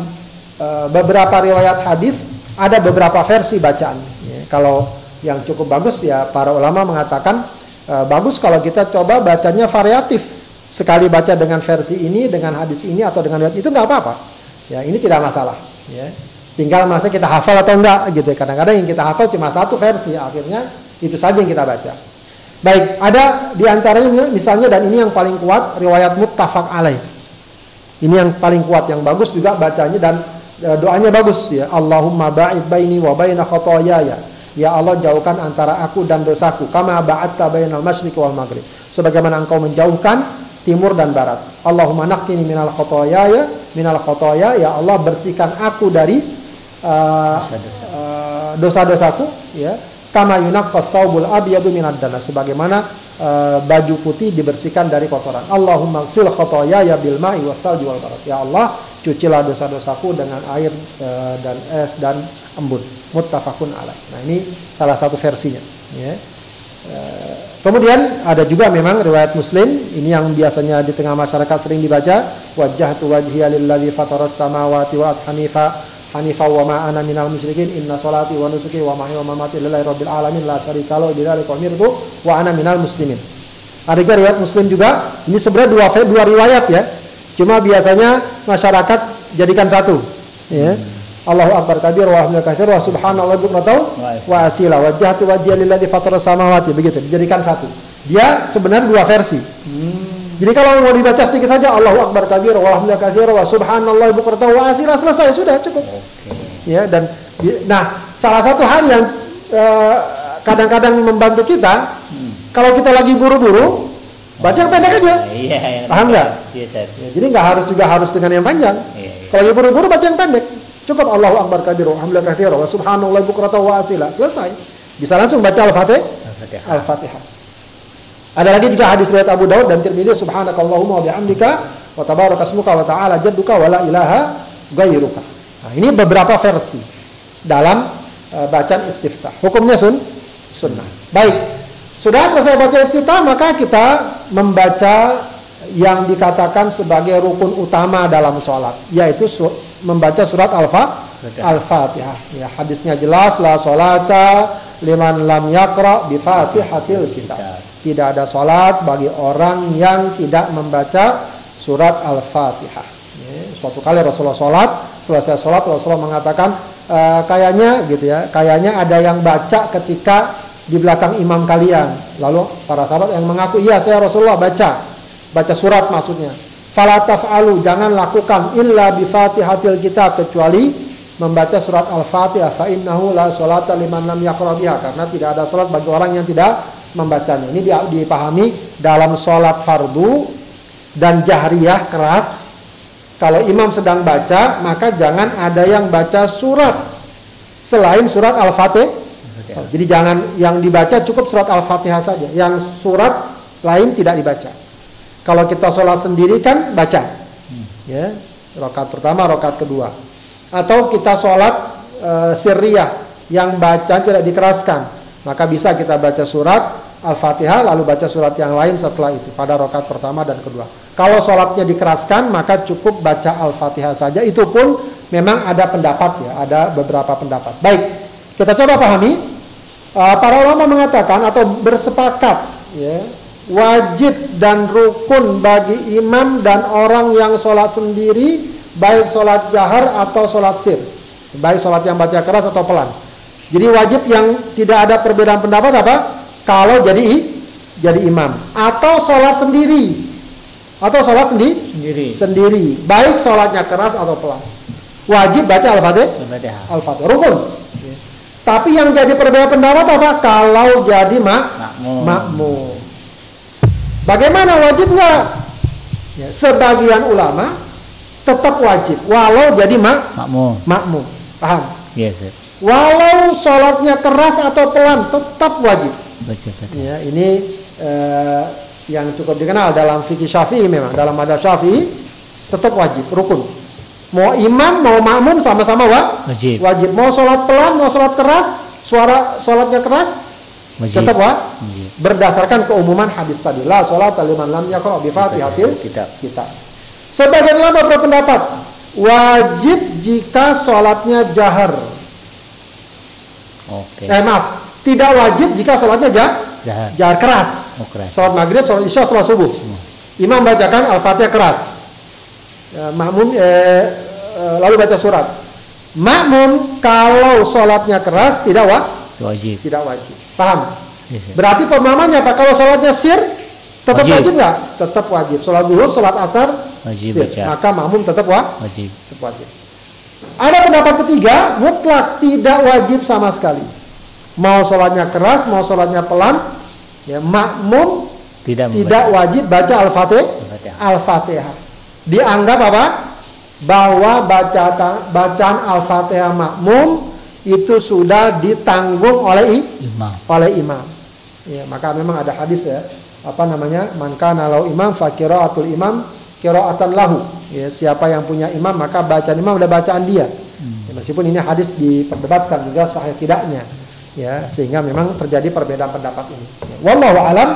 eh, beberapa riwayat hadis ada beberapa versi bacaan. Ya, kalau yang cukup bagus ya para ulama mengatakan eh, bagus kalau kita coba bacanya variatif. Sekali baca dengan versi ini, dengan hadis ini atau dengan riwayat itu nggak apa-apa. Ya ini tidak masalah. Ya. Tinggal masa kita hafal atau enggak gitu. Kadang-kadang yang kita hafal cuma satu versi, akhirnya itu saja yang kita baca. Baik, ada di antaranya misalnya dan ini yang paling kuat riwayat muttafaq alaih. Ini yang paling kuat, yang bagus juga bacanya dan e, doanya bagus ya. Allahumma ba'id baini wa baina khotoyaya Ya Allah jauhkan antara aku dan dosaku kama ba'atta bainal masyriq wal maghrib. Sebagaimana engkau menjauhkan timur dan barat. Allahumma naqqini minal khotoya ya minal khotoya ya Allah bersihkan aku dari uh, uh, dosa-dosaku ya kama yunaqqas thawbul abyadu minad dana sebagaimana uh, baju putih dibersihkan dari kotoran. Allahumma ghsil khotoya ya bil ma'i was salji wal barat. Ya Allah, cucilah dosa-dosaku dengan air uh, dan es dan embun muttafaqun alaih. Nah, ini salah satu versinya, ya. Eh, kemudian ada juga memang riwayat Muslim ini yang biasanya di tengah masyarakat sering dibaca wajah tu wajhiya lillazi fataras samawati wa hanifa hanifa wa ma ana minal musyrikin inna salati wa nusuki wa mahyi wa mamati lillahi rabbil alamin la syarika lahu bidzalika umirtu wa ana minal muslimin. Ada juga riwayat Muslim juga. Ini sebenarnya dua dua riwayat ya. Cuma biasanya masyarakat jadikan satu. Ya. Hmm. Allahu akbar kabir wa hamdul katsir wa subhanallah bukratan wa asila wajjahtu wajhiya lilladzi fatara samawati begitu dijadikan satu. Dia sebenarnya dua versi. Hmm. Jadi kalau mau dibaca sedikit saja Allahu akbar kabir wa hamdul katsir wa subhanallah bukratan wa asila selesai sudah cukup. Okay. Ya dan nah salah satu hal yang eh, kadang-kadang uh, membantu kita hmm. kalau kita lagi buru-buru baca yang pendek aja. Iya, iya, Paham nggak? Yes, yes. Ya, jadi nggak harus juga harus dengan yang panjang. Iya, iya. Kalau lagi buru-buru baca yang pendek. Cukup Allahu Akbar kabiru, alhamdulillah kathira, wa subhanallah bukrata wa asila. Selesai. Bisa langsung baca Al-Fatihah. Al-Fatihah. Ada lagi juga hadis riwayat Abu Daud dan Tirmidzi subhanakallahumma wa bihamdika wa tabarakasmuka wa ta'ala jadduka wa la ilaha ghairuka. Nah, ini beberapa versi dalam uh, bacaan istiftah. Hukumnya sun sunnah. Baik. Sudah selesai baca istiftah maka kita membaca yang dikatakan sebagai rukun utama dalam sholat yaitu membaca surat Al-Fatihah. Ya, hadisnya jelas la salata liman lam yaqra bi Fatihatil kitab. Tidak ada salat bagi orang yang tidak membaca surat Al-Fatihah. Suatu kali Rasulullah salat, selesai salat Rasulullah mengatakan e, kayaknya gitu ya, kayaknya ada yang baca ketika di belakang imam kalian. Lalu para sahabat yang mengaku, "Iya, saya Rasulullah baca." Baca surat maksudnya fala taf'alu jangan lakukan illa bi fatihatil kitab kecuali membaca surat al-fatihah fa innahu la salata liman lam karena tidak ada salat bagi orang yang tidak membacanya. Ini dipahami dalam salat fardu dan jahriyah keras. Kalau imam sedang baca maka jangan ada yang baca surat selain surat al-fatihah jadi jangan yang dibaca cukup surat al-fatihah saja. Yang surat lain tidak dibaca. Kalau kita sholat sendiri kan baca, hmm. ya, rokat pertama, rokat kedua. Atau kita sholat e, sirriyah yang baca tidak dikeraskan, maka bisa kita baca surat Al-Fatihah lalu baca surat yang lain setelah itu pada rokat pertama dan kedua. Kalau sholatnya dikeraskan maka cukup baca Al-Fatihah saja. Itu pun memang ada pendapat ya, ada beberapa pendapat. Baik, kita coba pahami. Uh, para ulama mengatakan atau bersepakat ya wajib dan rukun bagi imam dan orang yang sholat sendiri baik sholat jahar atau sholat sir baik sholat yang baca keras atau pelan jadi wajib yang tidak ada perbedaan pendapat apa kalau jadi jadi imam atau sholat sendiri atau sholat sendi sendiri sendiri baik sholatnya keras atau pelan wajib baca al-fatihah al-fatihah rukun tapi yang jadi perbedaan pendapat apa kalau jadi mak makmum, makmum. Bagaimana wajib nggak? Ya, sebagian ulama tetap wajib, walau jadi mak makmum. Makmum, paham? Yes, yes. Walau sholatnya keras atau pelan, tetap wajib. Ya, ini eh, yang cukup dikenal dalam fikih syafi'i memang dalam madhab syafi'i tetap wajib, rukun. Mau imam, mau makmum sama-sama wa? wajib. Wajib. Mau sholat pelan, mau sholat keras, suara sholatnya keras, Wajib. Tetap wa? Wajib. Berdasarkan keumuman hadis tadi. La sholat liman lam yaqra bi Fatihatil kitab. kitab. Sebagian ulama berpendapat wajib jika sholatnya jahar. Oke. Eh maaf, tidak wajib jika sholatnya jah. Jahar keras. Oh, keras. Sholat maghrib, sholat isya, sholat subuh. Hmm. Imam bacakan al-fatihah keras. Ya, makmum eh, eh, lalu baca surat. Makmum kalau sholatnya keras tidak wa? wajib. Tidak wajib. Paham? Yes, yes. Berarti pemahamannya apa? Kalau sholatnya sir, tetap wajib, wajib nggak? Tetap wajib. Sholat zuhur, sholat asar, wajib sir. Baca. Maka makmum tetap wa? wajib. Tetap wajib. Ada pendapat ketiga, mutlak tidak wajib sama sekali. Mau sholatnya keras, mau sholatnya pelan, ya makmum Tidak tidak wajib baca al-fatih, Al-Fatihah. al-fatihah. Dianggap apa? Bahwa baca bacaan al-fatihah makmum itu sudah ditanggung oleh imam. oleh imam. Ya, maka memang ada hadis ya, apa namanya? Man kana lahu imam fa qiraatul imam qiraatan lahu. Ya, siapa yang punya imam maka bacaan imam adalah bacaan dia. Ya, meskipun ini hadis diperdebatkan juga sahih tidaknya. Ya, sehingga memang terjadi perbedaan pendapat ini. Wallahu alam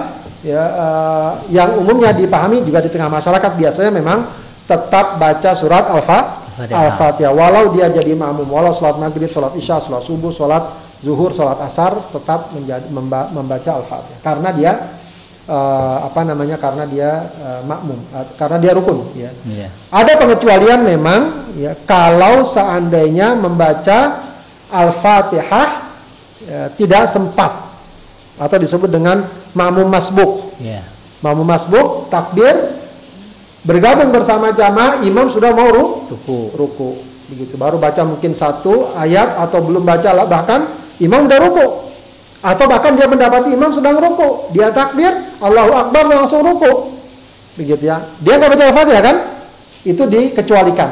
ya eh, yang umumnya dipahami juga di tengah masyarakat biasanya memang tetap baca surat Al-Fa- Al-Fatihah. Walau dia jadi makmum walau sholat maghrib, sholat isya, sholat subuh, sholat zuhur, sholat asar tetap menjadi memba- membaca Al-Fatihah karena dia eh, apa namanya karena dia eh, makmum eh, karena dia rukun ya. Iya. Ada pengecualian memang ya kalau seandainya membaca Al-Fatihah ya, tidak sempat. Atau disebut dengan makmum masbuk. Iya. Makmum masbuk takbir bergabung bersama jamaah imam sudah mau ru, Tuku. ruku. Begitu baru baca mungkin satu ayat atau belum baca lah, bahkan imam udah ruku. Atau bahkan dia mendapati imam sedang ruku. Dia takbir Allahu Akbar langsung ruku. Begitu ya. Dia nggak baca al-fatihah kan? Itu dikecualikan.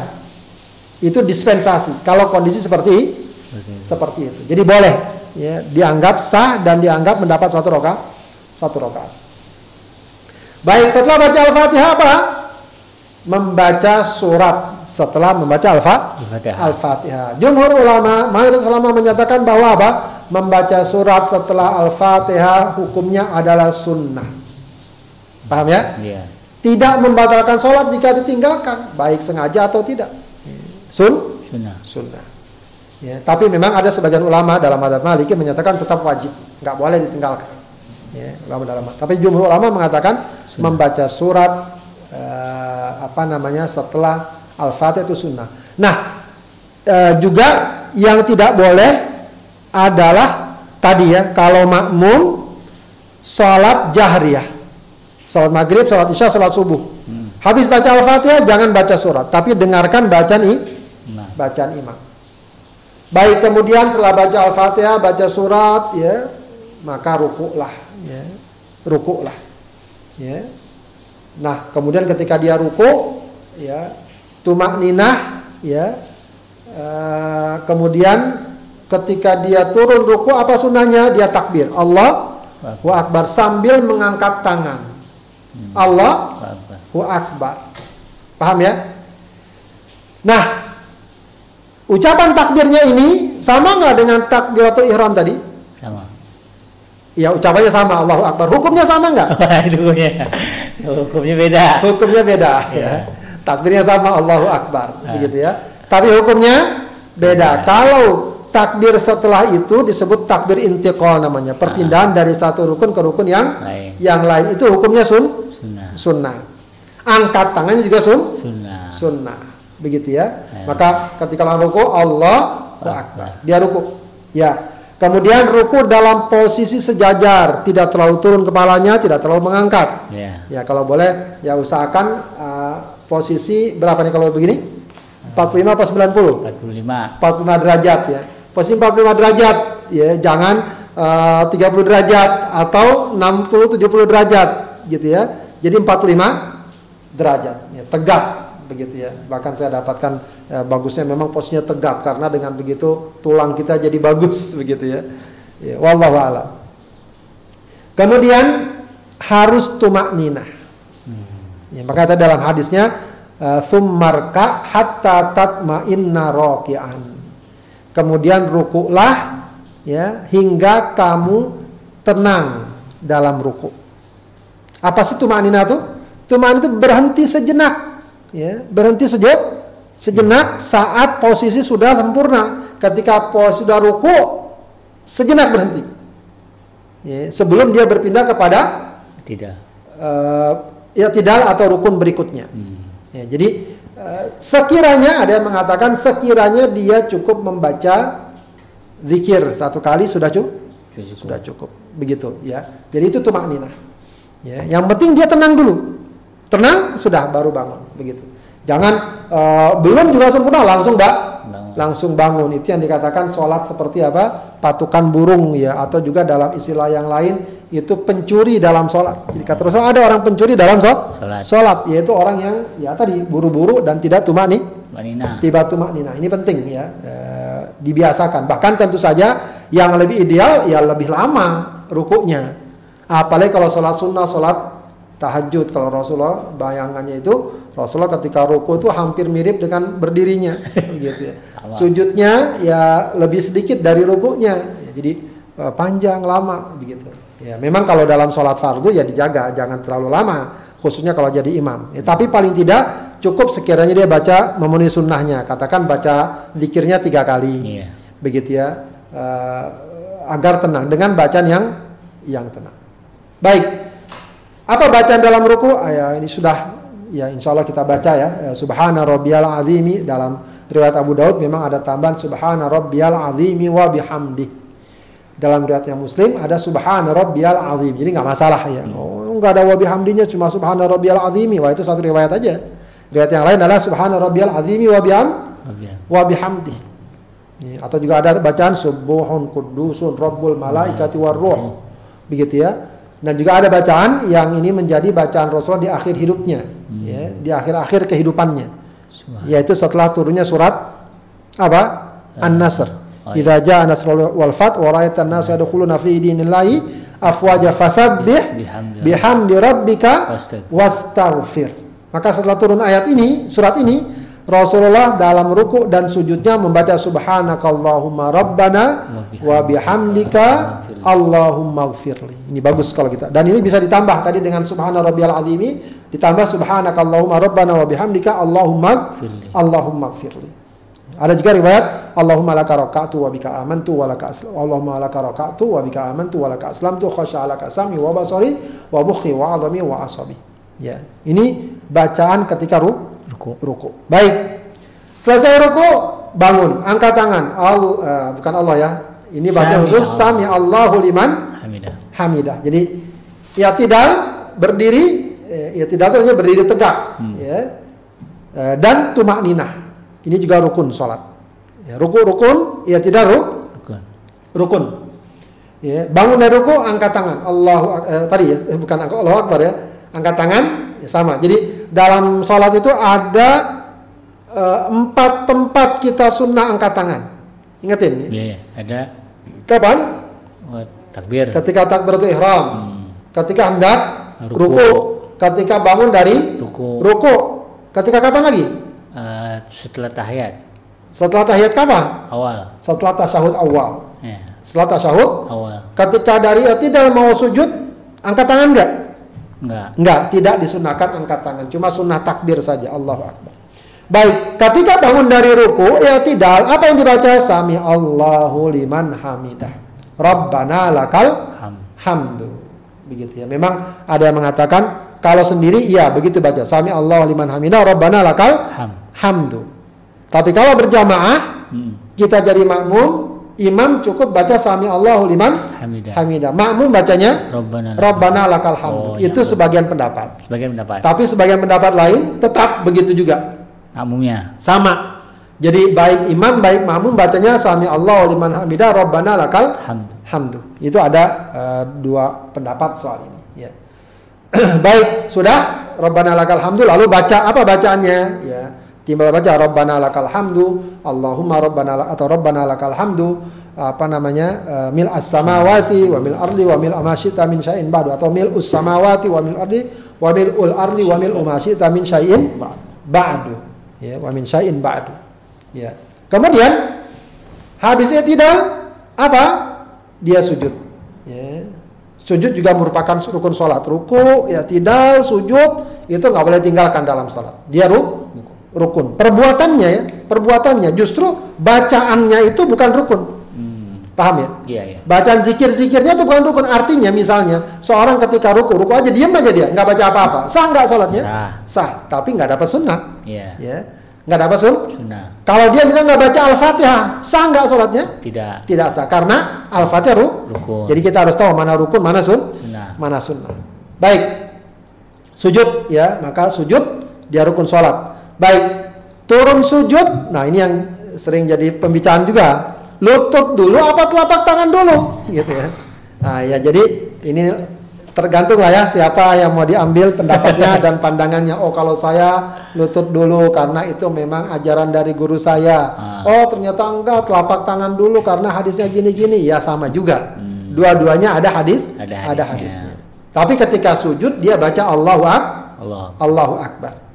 Itu dispensasi. Kalau kondisi seperti Seperti itu. seperti itu jadi boleh ya dianggap sah dan dianggap mendapat satu rokaat satu rokaat baik setelah baca al-fatihah apa membaca surat setelah membaca alfa Al-Fatihah. al-fatihah jumhur ulama mayoritas ulama menyatakan bahwa apa membaca surat setelah al-fatihah hukumnya adalah sunnah paham ya Iya. tidak membatalkan sholat jika ditinggalkan baik sengaja atau tidak sun Sunnah. sunnah. Ya, tapi memang ada sebagian ulama dalam madhab Maliki menyatakan tetap wajib, nggak boleh ditinggalkan. Ya, ulama dalam tapi jumhur ulama mengatakan Sunnah. membaca surat eh, apa namanya setelah al-fatihah itu sunnah. Nah, eh, juga yang tidak boleh adalah tadi ya kalau makmum sholat jahriyah, sholat maghrib, sholat isya, sholat subuh. Habis baca al-fatihah jangan baca surat, tapi dengarkan bacaan i, Nah. bacaan imam. Baik kemudian setelah baca Al-Fatihah, baca surat ya, maka rukuklah ya. Rukuklah. Ya. Nah, kemudian ketika dia ruku ya, tumak ninah ya. eh, kemudian ketika dia turun ruku apa sunnahnya? Dia takbir. Allah wa akbar sambil mengangkat tangan. Allah Apa? Allahu Akbar. Paham ya? Nah, ucapan takbirnya ini sama nggak dengan takbiratul ihram tadi? Sama. Ya ucapannya sama Allahu Akbar. Hukumnya sama nggak? Hukumnya. Hukumnya beda. Hukumnya beda ya. Takbirnya sama Allahu Akbar, begitu ya. Tapi hukumnya beda. Kalau takbir setelah itu disebut takbir intiqal namanya, perpindahan dari satu rukun ke rukun yang Lain. yang lain. Itu hukumnya sun Sunnah. sunnah. Angkat tangannya juga sun Sunnah. sunnah begitu ya. Ya. maka ketika ruku Allah akbar. Dia ruku. Ya. Kemudian ruku dalam posisi sejajar tidak terlalu turun kepalanya tidak terlalu mengangkat. Ya. ya kalau boleh ya usahakan uh, posisi berapa nih kalau begini? 45 apa 90 45. 45 derajat ya. Posisi 45 derajat ya jangan uh, 30 derajat atau 60 70 derajat gitu ya. Jadi 45 derajat ya tegap begitu ya. Bahkan saya dapatkan ya, bagusnya memang posisinya tegap karena dengan begitu tulang kita jadi bagus begitu ya. Ya wallahu a'lam. Kemudian harus tumak ninah ya, maka dalam hadisnya eh, thummarka hatta tatma'inna raki'an kemudian rukuklah ya hingga kamu tenang dalam ruku. Apa sih tumak ninah tuh tumak itu berhenti sejenak ya berhenti sejenak sejenak saat posisi sudah sempurna ketika posisi sudah ruku sejenak berhenti ya, sebelum dia berpindah kepada Tidak. eh, ya tidak atau rukun berikutnya Hmm. Ya, jadi eh, sekiranya ada yang mengatakan sekiranya dia cukup membaca zikir satu kali sudah cukup, sudah cukup, begitu ya. Jadi itu tumak ninah. Ya, yang penting dia tenang dulu, tenang sudah baru bangun, begitu. Jangan eh, belum juga sempurna langsung mbak Bangun. langsung bangun. Itu yang dikatakan sholat seperti apa? Patukan burung ya, atau juga dalam istilah yang lain itu pencuri dalam sholat. Jadi kata Rasul ada orang pencuri dalam sholat, sholat yaitu orang yang ya tadi buru-buru dan tidak tumak nih, tiba tumak nina. Ini penting ya, e, dibiasakan. Bahkan tentu saja yang lebih ideal ya lebih lama rukuknya. Apalagi kalau sholat sunnah, sholat tahajud. Kalau Rasulullah bayangannya itu Rasulullah ketika ruku itu hampir mirip dengan berdirinya, gitu ya. Sujudnya ya lebih sedikit dari rukuknya, ya, jadi uh, panjang lama begitu. Ya, memang kalau dalam sholat fardu ya dijaga, jangan terlalu lama, khususnya kalau jadi imam. Ya, tapi paling tidak cukup sekiranya dia baca memenuhi sunnahnya. Katakan baca dikirnya tiga kali, yeah. begitu ya, uh, agar tenang dengan bacaan yang yang tenang. Baik, apa bacaan dalam ruku? Ah, ya, ini sudah ya insya Allah kita baca ya. ya Subhana rabbiyal azimi dalam riwayat Abu Daud memang ada tambahan Subhana rabbiyal azimi wa bihamdi dalam riwayat yang Muslim ada subhana rabbiyal azim. Jadi nggak masalah ya. Oh, nggak ada wabi hamdinya cuma subhana rabbiyal azimi. Wah itu satu riwayat aja. Riwayat yang lain adalah subhana rabbiyal azimi wa biham wa bihamdi. Ya, atau juga ada bacaan subuhun kudusun rabbul malaikati warruh. Hmm. Begitu ya. Dan juga ada bacaan yang ini menjadi bacaan Rasul di akhir hidupnya, hmm. ya, di akhir-akhir kehidupannya. Yaitu setelah turunnya surat apa? An-Nasr. Oh, Idza iya. jaa nasrul wal fath wa ra'aitan nas yadkhuluna fi dinillahi afwaja fasabbih bihamdi rabbika wastaghfir. Maka setelah turun ayat ini, surat ini, Rasulullah dalam ruku dan sujudnya membaca subhanakallahumma rabbana wa bihamdika allahumma gfirli. Ini bagus kalau kita. Dan ini bisa ditambah tadi dengan subhana rabbiyal azimi ditambah subhanakallahumma rabbana wa bihamdika allahumma allahumma gfirli. Ada juga riwayat Allahumma laka raka'tu wa bika amantu wa laka Allahumma laka raka'tu wa bika amantu wa laka aslamtu khasya'alaka sami wa basari wa mukhi wa adami wa asabi. Ya. Ini bacaan ketika ru ruku. ruku. Baik. Selesai ruku, bangun, angkat tangan. Al, uh, bukan Allah ya. Ini baca khusus sami Allahu liman hamidah. Hamidah. Jadi ya tidak berdiri ya tidak artinya berdiri tegak hmm. ya. Uh, dan tumak ninah ini juga rukun sholat. Ya, ruku rukun, ya tidak ruk, rukun. Rukun. Ya, bangun dari ruku, angkat tangan. Allah eh, tadi ya, eh, bukan angkat Allah Akbar ya, angkat tangan, ya sama. Jadi dalam sholat itu ada eh, empat tempat kita sunnah angkat tangan. Ingetin. Ya, ya ada. Kapan? Oh, takbir. Ketika takbir itu ihram. Hmm. Ketika hendak ruku. ruku. Ketika bangun dari ruku. ruku. Ketika kapan lagi? Uh, setelah tahiyat. Setelah tahiyat kapan? Awal. Setelah tasyahud awal. Ya. Setelah tasyahud? Awal. Ketika dari tidak mau sujud, angkat tangan enggak? Enggak. Enggak, tidak disunahkan angkat tangan. Cuma sunnah takbir saja. Allahu Akbar. Baik, ketika bangun dari ruku, ya tidak. Apa yang dibaca? Sami Allahu liman hamidah. Rabbana lakal hamdu. Begitu ya. Memang ada yang mengatakan kalau sendiri iya begitu baca. Sami Allahu liman hamidah. Rabbana lakal Ham hamdu. Tapi kalau berjamaah, hmm. kita jadi makmum, imam cukup baca sami Allahu liman hamidah. hamidah. Makmum bacanya Rabbana, Rabbana lakal hamdu. Oh, ya Itu ya. sebagian pendapat. Sebagian pendapat. Tapi sebagian pendapat lain tetap begitu juga. Makmumnya. Sama. Jadi baik imam baik makmum bacanya sami Allahu liman hamidah Rabbana lakal hamdu. hamdu. Itu ada uh, dua pendapat soal ini. Ya. baik, sudah Rabbana lakal hamdu lalu baca apa bacaannya? Ya timbal baca Rabbana lakal hamdu. Allahumma Rabbana atau Rabbana lakal hamdu. Apa namanya? Uh, mil as samawati wa mil ardi wa mil amasyita min syai'in ba'du. Atau mil us samawati wa mil ardi wa mil ul ardi wa mil amasyita min syai'in ba'du. Ya wa min syai'in ba'du. Ya. Kemudian habisnya tidak apa? Dia sujud. Ya. Sujud juga merupakan rukun sholat. Ruku ya tidak sujud itu nggak boleh tinggalkan dalam sholat. Dia ruku rukun. Perbuatannya ya, perbuatannya justru bacaannya itu bukan rukun. Hmm. Paham ya? Iya, iya. Bacaan zikir-zikirnya itu bukan rukun. Artinya misalnya seorang ketika ruku, ruku aja diam aja dia, nggak baca apa-apa. Sah nggak sholatnya? Sah. Sah, tapi nggak dapat sunnah. Iya. Ya. Nggak dapat sun? sunnah. Kalau dia bilang nggak baca Al-Fatihah, sah nggak sholatnya? Tidak. Tidak sah, karena Al-Fatihah ru rukun. Jadi kita harus tahu mana rukun, mana sun? Sunnah. Mana sunnah. Baik. Sujud ya, maka sujud dia rukun sholat Baik, turun sujud. Nah, ini yang sering jadi pembicaraan juga. Lutut dulu apa telapak tangan dulu gitu ya. Nah, ya jadi ini tergantung lah ya siapa yang mau diambil pendapatnya dan pandangannya. Oh kalau saya lutut dulu karena itu memang ajaran dari guru saya. Ah. Oh ternyata enggak telapak tangan dulu karena hadisnya gini-gini. Ya sama juga. Hmm. Dua-duanya ada hadis, Ada hadisnya. Tapi ketika sujud dia baca Allahu Akbar. Allah. Allahu Akbar.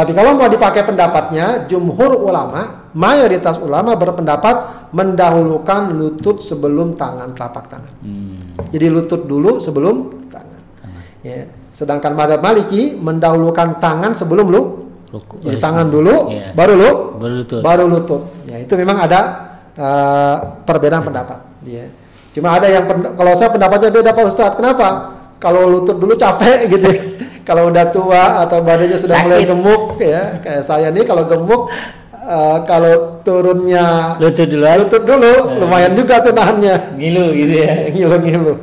Tapi kalau mau dipakai pendapatnya, jumhur ulama, mayoritas ulama berpendapat mendahulukan lutut sebelum tangan telapak tangan. Hmm. Jadi lutut dulu sebelum tangan. Ya. Sedangkan madhab maliki mendahulukan tangan sebelum lu. Ruku. Jadi tangan dulu, Iya. baru lu, Baru lutut. baru lutut. Ya itu memang ada uh, perbedaan pendapat. Ya. Cuma ada yang kalau saya pendapatnya beda Pak Ustadz. Kenapa? Kalau lutut dulu capek gitu. Kalau udah tua atau badannya sudah mulai Sakit. gemuk ya kayak saya nih kalau gemuk uh, kalau turunnya Lutut dulu lutut dulu lumayan juga tuh nahannya Ngilu gitu ya. ngilu-ngilu.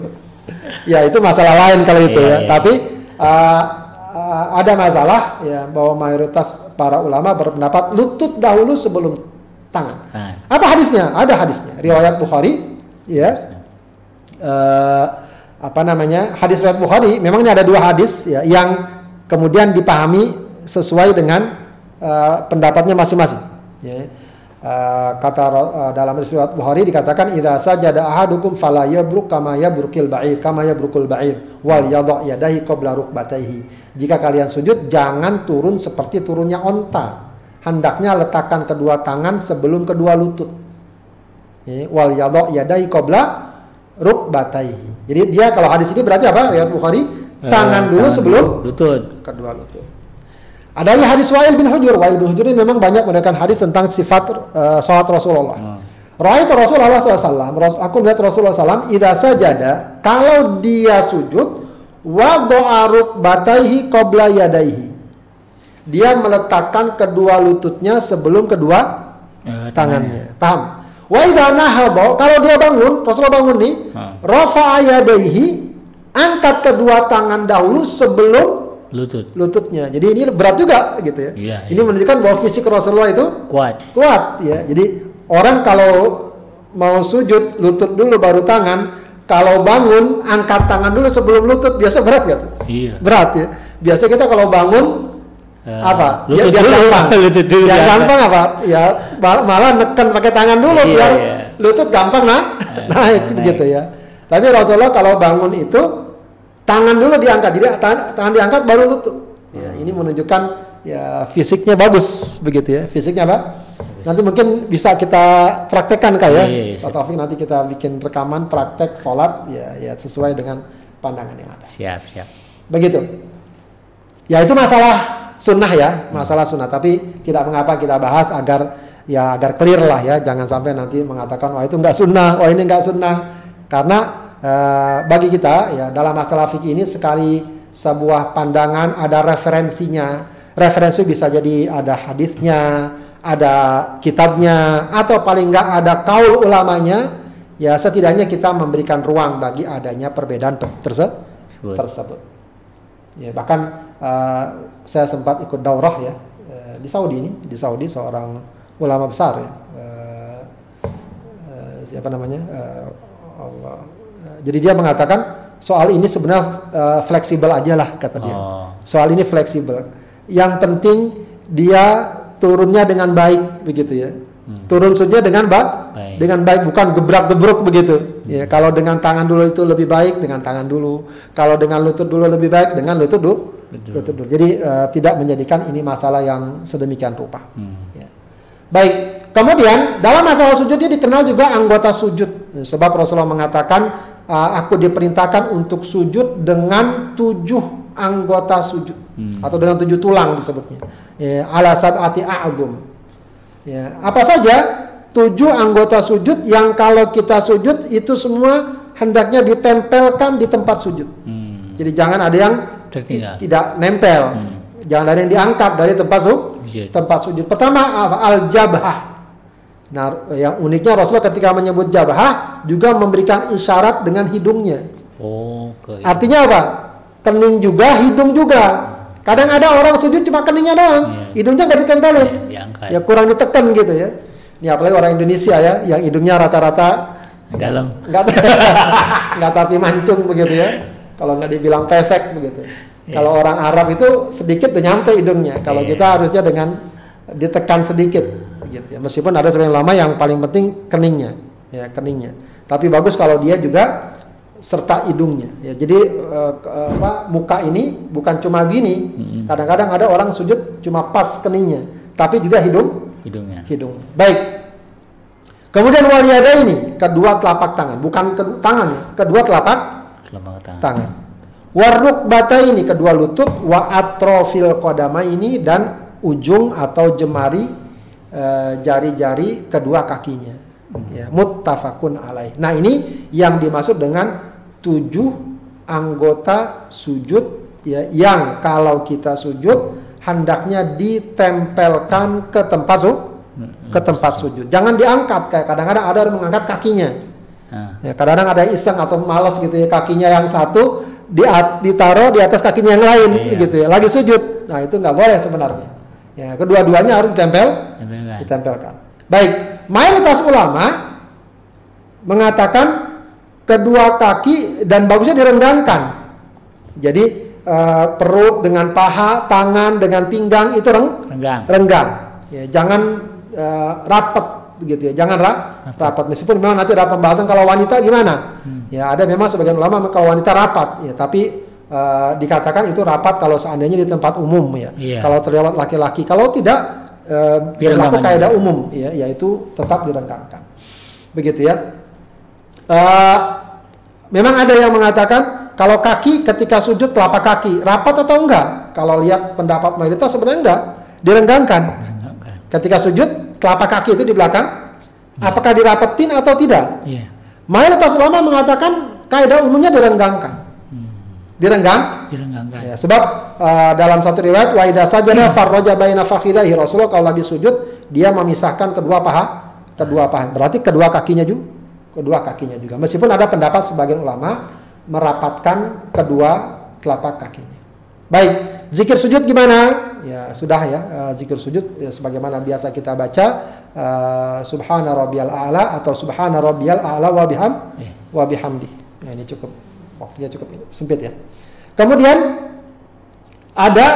ya itu masalah lain kalau itu Iya, ya. iya. Tapi uh, uh, ada masalah ya bahwa mayoritas para ulama berpendapat lutut dahulu sebelum tangan. Nah, Apa hadisnya? Ada hadisnya. Riwayat Bukhari, ya. Eh, apa namanya? Hadis riwayat Bukhari. Memangnya ada dua hadis ya yang kemudian dipahami sesuai dengan eh, pendapatnya masing-masing. Ya. Eh, kata eh, dalam riwayat Bukhari dikatakan idza sajada ahadukum fala yabruk kama yabrukil ba'ir kama yabrukul ba'ir wal yadha yadahi qabla rukbatayhi. Jika kalian sujud jangan turun seperti turunnya onta. Hendaknya letakkan kedua tangan sebelum kedua lutut. Ya, wal yadha yadahi qabla rukbatayhi. Jadi dia kalau hadis ini berarti apa? Riwayat Bukhari eh, tangan dulu sebelum lutut. kedua lutut. Ada lagi hadis Wa'il bin Hujur. Wa'il bin Hujur ini memang banyak menggunakan hadis tentang sifat uh, salat Rasulullah. Hmm. Ra'aitu Rasulullah SAW, aku melihat Rasulullah SAW, idza sajada, kalau dia sujud, wada'a rukbataihi qabla yadaihi. Dia meletakkan kedua lututnya sebelum kedua Eh, tangannya. Paham? Wa idza nahaba, kalau dia bangun, Rasulullah bangun nih, Hmm. rafa'a yadaihi, angkat kedua tangan dahulu sebelum Lutut. lututnya. Jadi ini berat juga gitu ya. Iya, ini iya. menunjukkan bahwa fisik Rasulullah itu Kuat. kuat ya. Jadi orang kalau mau sujud lutut dulu baru tangan, kalau bangun angkat tangan dulu sebelum lutut biasa berat ya? Iya. Berat ya. Biasa kita kalau bangun Eh, apa? Lutut biar dulu. gampang. lutut dulu. Yang diangkat. gampang apa? Ya mal- malah neken pakai tangan dulu Iya, biar iya. lutut gampang nah Eh, naik naik. begitu ya. Tapi Rasulullah kalau bangun itu tangan dulu diangkat, jadi tangan, tangan diangkat baru lutut. Ya, ini menunjukkan ya fisiknya bagus begitu ya. Fisiknya apa? Nanti mungkin bisa kita praktekkan kak ya. Iya, iya, Pak. Taufik nanti kita bikin rekaman praktek sholat ya ya sesuai dengan pandangan yang ada. Siap, siap. Begitu. Ya itu masalah sunnah ya, masalah sunnah. Tapi tidak mengapa kita bahas agar ya agar clear lah ya, jangan sampai nanti mengatakan wah itu nggak sunnah, wah ini nggak sunnah. Karena eh, bagi kita ya dalam masalah fikih ini sekali sebuah pandangan ada referensinya. Referensi bisa jadi ada hadisnya, ada kitabnya, atau paling nggak ada kaul ulamanya. Ya setidaknya kita memberikan ruang bagi adanya perbedaan ter- terse- Tersebut. Ya, bahkan eh, saya sempat ikut daurah ya eh, di Saudi ini, di Saudi seorang ulama besar ya. Eh, eh, siapa namanya? Eh, Allah. Eh, jadi dia mengatakan soal ini sebenarnya eh, fleksibel aja lah kata dia. Oh. Soal ini fleksibel. Yang penting dia turunnya dengan baik begitu ya. Turun sujud dengan ba Baik. dengan baik bukan gebrak-gebruk begitu. Ya, kalau dengan tangan dulu itu lebih baik dengan tangan dulu. Kalau dengan lutut dulu lebih baik dengan lutut dulu. Betul. Lutut dulu. Jadi eh, tidak menjadikan ini masalah yang sedemikian rupa. Hmm. Ya. Baik, kemudian dalam masalah sujud dia dikenal juga anggota sujud. Sebab Rasulullah mengatakan, "Ah, aku diperintahkan untuk sujud dengan tujuh anggota sujud Hmm. atau dengan tujuh tulang disebutnya. Ya, ala sab'ati. Ya, apa saja tujuh anggota sujud yang kalau kita sujud itu semua hendaknya ditempelkan di tempat sujud. Hmm. Jadi jangan ada yang Tertinggal. tidak nempel. Hmm. Jangan ada yang diangkat dari tempat sujud. Sujud. Tempat sujud. Pertama? Al jabhah. Nah, yang uniknya Rasulullah ketika menyebut jabhah juga memberikan isyarat dengan hidungnya. Oh, ke Artinya apa? Kening juga, hidung juga. Kadang ada orang sujud cuma keningnya doang, Iya. hidungnya nggak ditempelin. Diangkat. Ya kurang ditekan gitu ya. Ini apalagi orang Indonesia ya, yang hidungnya rata-rata dalam nggak nggak tapi mancung begitu ya. Kalau nggak dibilang pesek begitu. Iya. Kalau orang Arab itu sedikit udah nyampe hidungnya. Kalau Iya. kita harusnya dengan ditekan sedikit gitu ya. Meskipun ada sebagian lama yang paling penting keningnya, ya keningnya. Tapi bagus kalau dia juga serta hidungnya. Ya, jadi ke- eh, apa muka ini bukan cuma gini. Mm-mm. Kadang-kadang ada orang sujud cuma pas keningnya, tapi juga hidung hidungnya. hidung. Baik. Kemudian wal ini kedua telapak tangan, bukan kedua tangan, kedua telapak Telapak tangan. tangan. Waruk bata ini kedua lutut, wa atrofil kodama ini dan ujung atau jemari eh, jari-jari kedua kakinya. Ya, muttafaqun alaih. Nah ini yang dimaksud dengan tujuh anggota sujud ya yang kalau kita sujud hendaknya ditempelkan ke tempat su ke tempat sujud. Jangan diangkat kayak kadang-kadang ada yang mengangkat kakinya. Nah, Ya, kadang-kadang ada yang iseng atau malas gitu ya kakinya yang satu di ditaruh di atas kakinya yang lain Iya. gitu ya lagi sujud. Nah itu nggak boleh sebenarnya. Ya kedua-duanya harus ditempel tempelkan. ditempelkan. Baik, mayoritas ulama mengatakan kedua kaki dan bagusnya direnggangkan. Jadi eh, perut dengan paha, tangan dengan pinggang itu reng Renggang. renggang. Ya, jangan eh, rapat begitu ya. Jangan ra rapat. Meskipun memang nanti ada pembahasan kalau wanita gimana. Ya ada memang sebagian ulama kalau wanita rapat ya, tapi eh, dikatakan itu rapat kalau seandainya di tempat umum ya. Iya. Kalau terlewat laki-laki. Kalau tidak eh, berlaku kaidah umum ya, yaitu tetap direnggangkan. Begitu ya. Eh, memang ada yang mengatakan kalau kaki ketika sujud telapak kaki rapat atau enggak? Kalau lihat pendapat mayoritas sebenarnya enggak, direnggangkan. Renggangkan. Ketika sujud telapak kaki itu di belakang, apakah dirapetin atau tidak? Iya. Mayoritas ulama mengatakan kaidah umumnya direnggangkan. Hmm. Direnggang Direnggangkan. Ya, sebab uh, dalam satu riwayat wa idza sajada farraja baina fakhidaihi Rasulullah kalau lagi sujud dia memisahkan kedua paha, kedua paha. Berarti kedua kakinya juga, kedua kakinya juga. Meskipun ada pendapat sebagian ulama merapatkan kedua telapak kakinya. Baik, zikir sujud gimana? Ya, sudah ya, uh, zikir sujud ya, sebagaimana biasa kita baca uh, subhana rabbiyal a'la atau subhana rabbiyal a'la wa biham wa bihamdi. Ya, ini cukup waktunya cukup sempit ya. Kemudian ada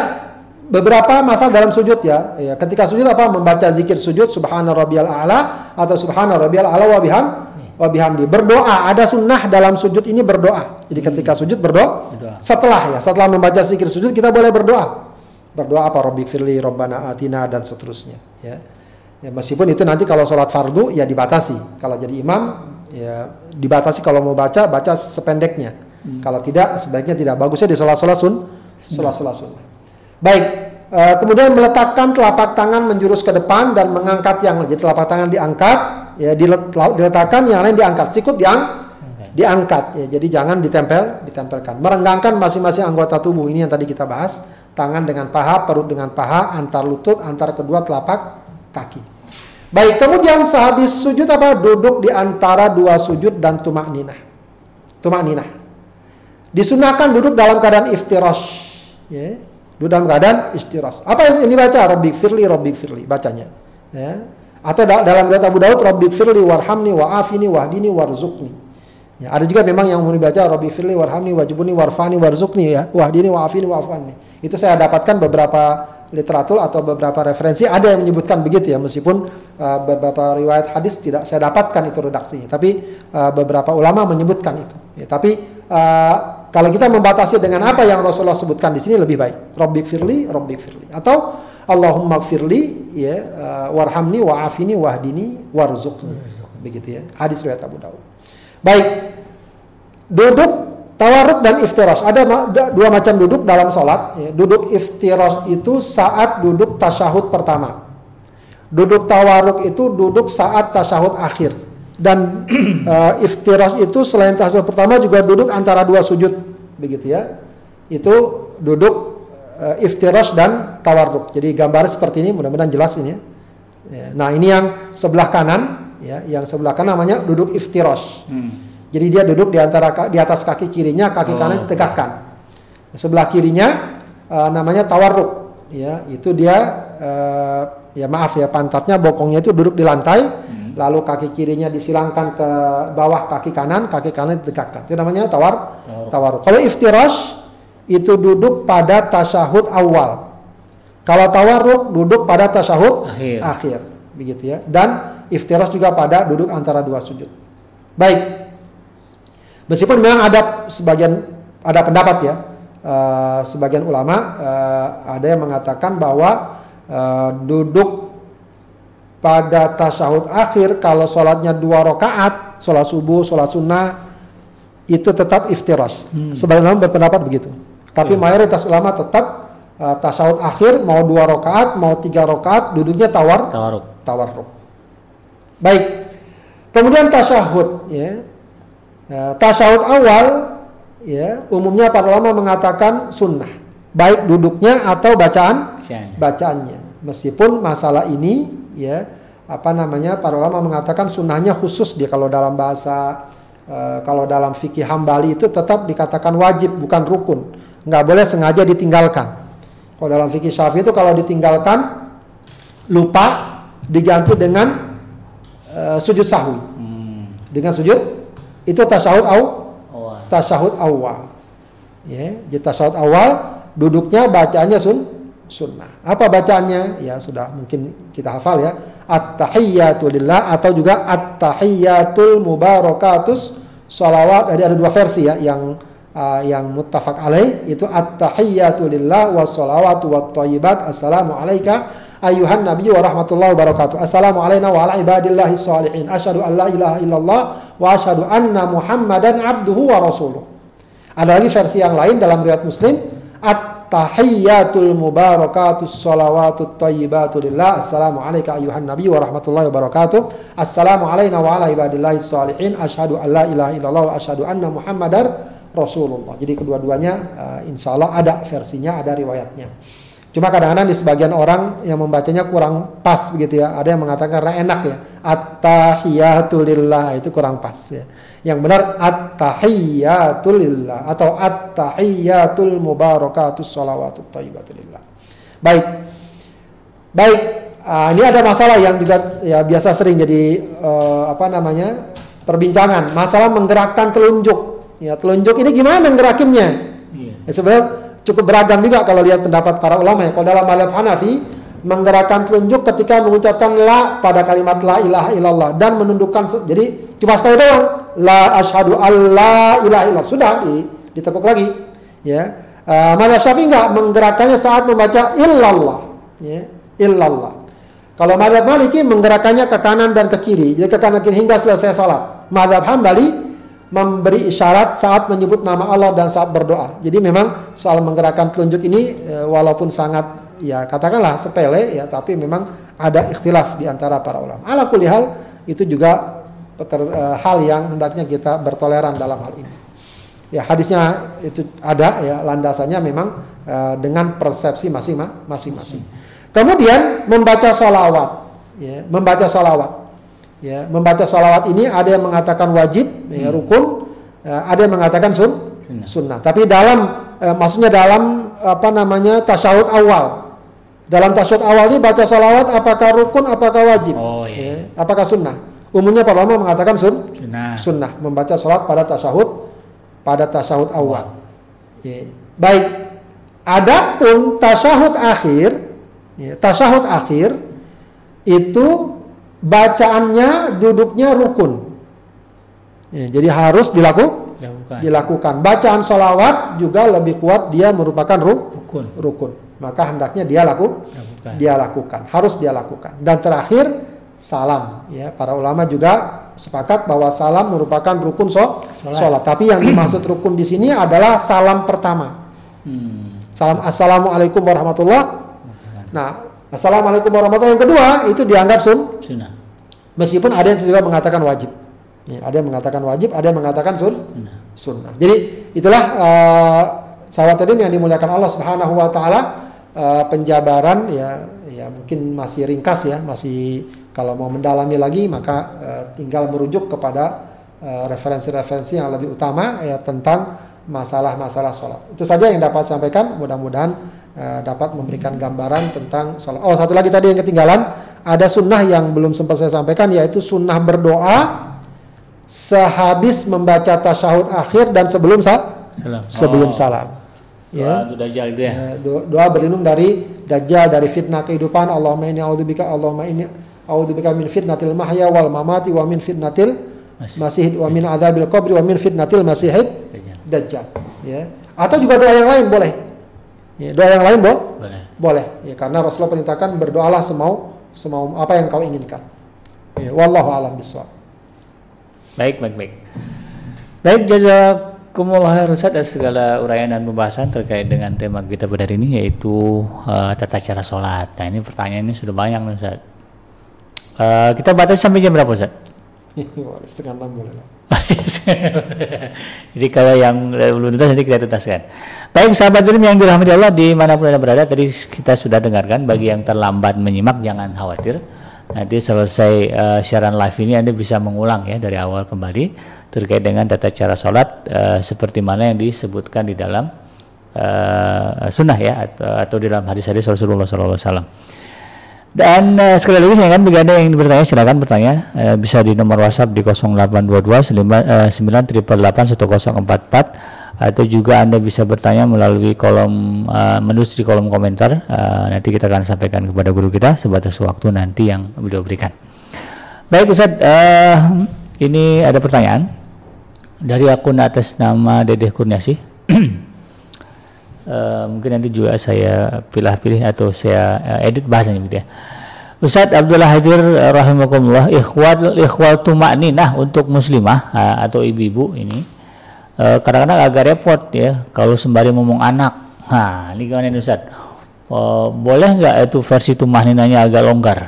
beberapa masalah dalam sujud ya. ya. Ketika sujud apa? Membaca zikir sujud subhana rabbiyal a'la atau subhana rabbiyal a'la wa biham wa bihamdi. Berdoa, ada sunnah dalam sujud ini berdoa. Jadi ketika sujud berdoa. Berdoa. Setelah ya, setelah membaca zikir sujud kita boleh berdoa. Berdoa apa? Rabbik firli, Rabbana atina dan seterusnya ya. Ya, meskipun itu nanti kalau sholat fardu ya dibatasi. Kalau jadi imam ya dibatasi kalau mau baca baca sependeknya. Kalau tidak sebaiknya tidak. Bagusnya di sholat-sholat sun, sholat-sholat sunnah. Baik, eh, kemudian meletakkan telapak tangan menjurus ke depan dan mengangkat yang lain. Jadi telapak tangan diangkat, ya dilet- diletakkan yang lain diangkat. Cukup diang, diangkat. Ya, jadi jangan ditempel, ditempelkan. Merenggangkan masing-masing anggota tubuh ini yang tadi kita bahas. Tangan dengan paha, perut dengan paha, antar lutut, antar kedua telapak kaki. Baik, kemudian sehabis sujud apa? Duduk di antara dua sujud dan tumak ninah. Tumak ninah. Disunahkan duduk dalam keadaan iftirash. Ya. Duduk dalam keadaan istirahat. Apa yang ini baca? Rabbik firli, Rabbik firli. Bacanya. Ya. Atau da- dalam riwayat Abu Daud, Rabbik firli, warhamni, wa'afini, wahdini, warzukni. Ya, ada juga memang yang mau dibaca Rabbik firli, warhamni, wajibuni, warfani, warzukni ya. Wahdini, wa'afini, wa'afani. Itu saya dapatkan beberapa literatur atau beberapa referensi ada yang menyebutkan begitu ya meskipun uh, beberapa riwayat hadis tidak saya dapatkan itu redaksinya tapi uh, beberapa ulama menyebutkan itu ya, tapi uh, kalau kita membatasi dengan apa yang Rasulullah sebutkan di sini lebih baik. Rabbik firli Rabbik firli. Atau Allahumma firli ya uh, warhamni wa'afini wahdini warzuqni begitu ya. Hadis riwayat Abu Dawud. Baik. Duduk tawarruk dan iftiras ada dua macam duduk dalam sholat ya. duduk iftiras itu saat duduk tasyahud pertama. Duduk tawarruk itu duduk saat tasyahud akhir dan eh, iftiras itu selain tasyahud pertama juga duduk antara dua sujud begitu ya itu duduk eh, iftiras dan tawarruk jadi gambar seperti ini mudah-mudahan jelas ini ya. Ya, nah ini yang sebelah kanan ya yang sebelah kanan namanya duduk iftiras Hmm. jadi dia duduk di antara di atas kaki kirinya, kaki Oh, kanan ditegakkan. Sebelah kirinya eh, namanya tawarruk, ya itu dia eh, ya maaf ya pantatnya bokongnya itu duduk di lantai. Lalu kaki kirinya disilangkan ke bawah kaki kanan, kaki kanan ditegakkan. Itu namanya tawar tawar. Kalau iftirash itu duduk pada tasyahud awal. Kalau tawarruk duduk pada tasyahud akhir. akhir, begitu ya. Dan iftirash juga pada duduk antara dua sujud. Baik. Meskipun memang ada sebagian ada pendapat ya, uh, sebagian ulama uh, ada yang mengatakan bahwa uh, duduk pada tasyahud akhir kalau sholatnya dua rakaat, sholat subuh, sholat sunnah itu tetap iftirash. Hmm. Sebagian ulama berpendapat begitu. Tapi hmm. mayoritas ulama tetap uh, tasyahud akhir mau dua rakaat, mau tiga rakaat, duduknya tawar, tawaruk. tawarruk. Baik. Kemudian tasyahud, ya. Uh, tasyahud awal, ya, umumnya para ulama mengatakan sunnah, baik duduknya atau bacaan bacaannya. Meskipun masalah ini ya apa namanya para ulama mengatakan sunnahnya khusus dia. Kalau dalam bahasa uh, kalau dalam fikih hambali itu tetap dikatakan wajib bukan rukun. Nggak boleh sengaja ditinggalkan. Kalau dalam fikih syafi'i itu kalau ditinggalkan lupa diganti dengan uh, sujud sahwi. Hmm. dengan sujud itu tasyahud au tasyahud awal. Ya di tasyahud awal duduknya bacaannya sun sunnah. Apa bacaannya? Ya sudah mungkin kita hafal ya. At-tahiyyatu lillah atau juga at-tahiyyatul mubarakatus salawat. Jadi ada dua versi ya yang uh, yang muttafaq alaih itu at-tahiyyatu lillah was salawatu wat thayyibat. Assalamu alayka ayuhan nabi wa rahmatullahi wabarakatuh. Assalamu alayna wa ala ibadillahi salihin. Asyhadu an la ilaha illallah wa asyhadu anna Muhammadan abduhu wa rasuluh. Ada lagi versi yang lain dalam riwayat Muslim at tahiyyatul mubarakatus salawatut tayyibatu lillah. Assalamu alayka ayuhan nabi wa rahmatullahi wa barakatuh. Assalamu alayna wa ala ibadillahi salihin. Asyhadu an la ilaha illallah wa asyhadu anna muhammadar rasulullah. Jadi kedua-duanya uh, insya Allah ada versinya ada riwayatnya cuma kadang-kadang di sebagian orang yang membacanya kurang pas begitu ya ada yang mengatakan karena enak ya at-tahiyatulillah itu kurang pas ya yang benar at-tahiyyatul lillah atau at-tahiyyatul mubarakatus salawatut thayyibatul lillah. Baik. Baik, uh, ini ada masalah yang juga ya biasa sering jadi uh, apa namanya? perbincangan, masalah menggerakkan telunjuk. Ya, telunjuk ini gimana ngerakinnya? Iya. Ya, sebenarnya cukup beragam juga kalau lihat pendapat para ulama. Ya. Kalau dalam mazhab Hanafi, menggerakkan telunjuk ketika mengucapkan la pada kalimat la ilaha illallah dan menundukkan jadi cuma sekali doang. La asyhadu alla ilaha illallah. Sudah di, ditekuk lagi ya. Uh, mana syafi'i enggak menggerakkannya saat membaca illallah ya illallah. Kalau madhab maliki menggerakkannya ke kanan dan ke kiri jadi ke kanan kiri hingga selesai sholat madhab hambali memberi isyarat saat menyebut nama Allah dan saat berdoa jadi memang soal menggerakkan telunjuk ini uh, walaupun sangat ya katakanlah sepele ya tapi memang ada ikhtilaf di antara para ulama. Ala kulli hal itu juga uh, hal yang hendaknya kita bertoleran dalam hal ini. Ya hadisnya itu ada ya landasannya memang uh, dengan persepsi masing-masing. Kemudian membaca sholawat, ya, membaca sholawat. Ya, membaca sholawat ini ada yang mengatakan wajib, ya, hmm. rukun, ya, ada yang mengatakan sun, sunnah. Tapi dalam, eh, maksudnya dalam apa namanya tasyahud awal, dalam tasyahud awal ini baca salawat apakah rukun apakah wajib? Oh iya. Ya, apakah sunnah? Umumnya para ulama mengatakan sun, sunnah. sunnah membaca salat pada tasyahud pada tasyahud awal. Ya. Baik. Adapun tasyahud akhir, ya, tasyahud akhir itu bacaannya duduknya rukun. Ya, jadi harus dilaku, dilakukan. dilakukan. Bacaan salawat juga lebih kuat dia merupakan rukun. rukun maka hendaknya dia laku lakukan. dia lakukan harus dia lakukan dan terakhir salam ya para ulama juga sepakat bahwa salam merupakan rukun so sholat. tapi yang dimaksud rukun di sini adalah salam pertama hmm. salam assalamualaikum warahmatullah nah assalamualaikum warahmatullah yang kedua itu dianggap sun sunnah. meskipun ada yang juga mengatakan wajib. Ya, ada yang mengatakan wajib ada yang mengatakan sun sunnah, sunnah. jadi itulah uh, sahabat tadi yang dimuliakan Allah Subhanahu wa taala uh, penjabaran ya ya mungkin masih ringkas ya masih kalau mau mendalami lagi maka uh, tinggal merujuk kepada eh, referensi-referensi uh, yang lebih utama ya tentang masalah-masalah sholat. Itu saja yang dapat sampaikan. Mudah-mudahan uh, dapat memberikan gambaran tentang sholat. Oh satu lagi tadi yang ketinggalan ada sunnah yang belum sempat saya sampaikan yaitu sunnah berdoa sehabis membaca tasyahud akhir dan sebelum sa Salam. sebelum Oh. salam. Ya. Ya. Dajjal itu ya. Eh, do- Doa berlindung dari dajjal dari fitnah kehidupan. Allahumma inni a'udzubika Allahumma inni a'udzubika min fitnatil mahya wal mamati wa min fitnatil Masih. wa min adzabil qabri wa min fitnatil masihid Dajjal. dajjal. Ya. Atau juga doa yang lain boleh. Ya, doa yang lain bo Boleh. boleh. Ya, karena Rasulullah perintahkan berdoalah semau semau apa yang kau inginkan. Ya, wallahu alam. Baik, baik, baik. Baik, jazakumullah Ustaz atas segala uraian dan pembahasan terkait dengan tema kita pada hari ini yaitu eh, tata cara sholat. Nah, ini pertanyaan ini sudah banyak Ustaz. Eh, kita batasi sampai jam berapa Ustaz? Setengah enam boleh lah. Jadi kalau yang belum tuntas nanti kita tuntaskan. Baik sahabat Dream yang dirahmati Allah di mana pun anda berada tadi kita sudah dengarkan bagi yang terlambat menyimak jangan khawatir. Nanti selesai eh, siaran live ini anda bisa mengulang ya dari awal kembali terkait dengan tata cara sholat eh, seperti mana yang disebutkan di dalam eh, sunnah ya atau, atau di dalam hadis-hadis Rasulullah SAW. Dan eh, sekali lagi saya kan bagi Anda yang bertanya silakan bertanya Eh, bisa di nomor WhatsApp di 0822 eh, 9881044 atau juga Anda bisa bertanya melalui kolom eh, menulis di kolom komentar Eh, nanti kita akan sampaikan kepada guru kita sebatas waktu nanti yang beliau berikan. Baik Ustaz, eh, ini ada pertanyaan dari akun atas nama Dedeh Kurniasi. Eh, mungkin nanti juga saya pilih-pilih atau saya eh, edit bahasanya gitu ya. Ustadz Abdullah Hadir eh, rahimakumullah ikhwal ikhwal tumakninah untuk muslimah eh, atau ibu-ibu ini eh, kadang-kadang agak repot ya kalau sembari ngomong anak. Nah, ini gimana nih Ustadz? Eh, boleh nggak itu versi tumakninahnya agak longgar?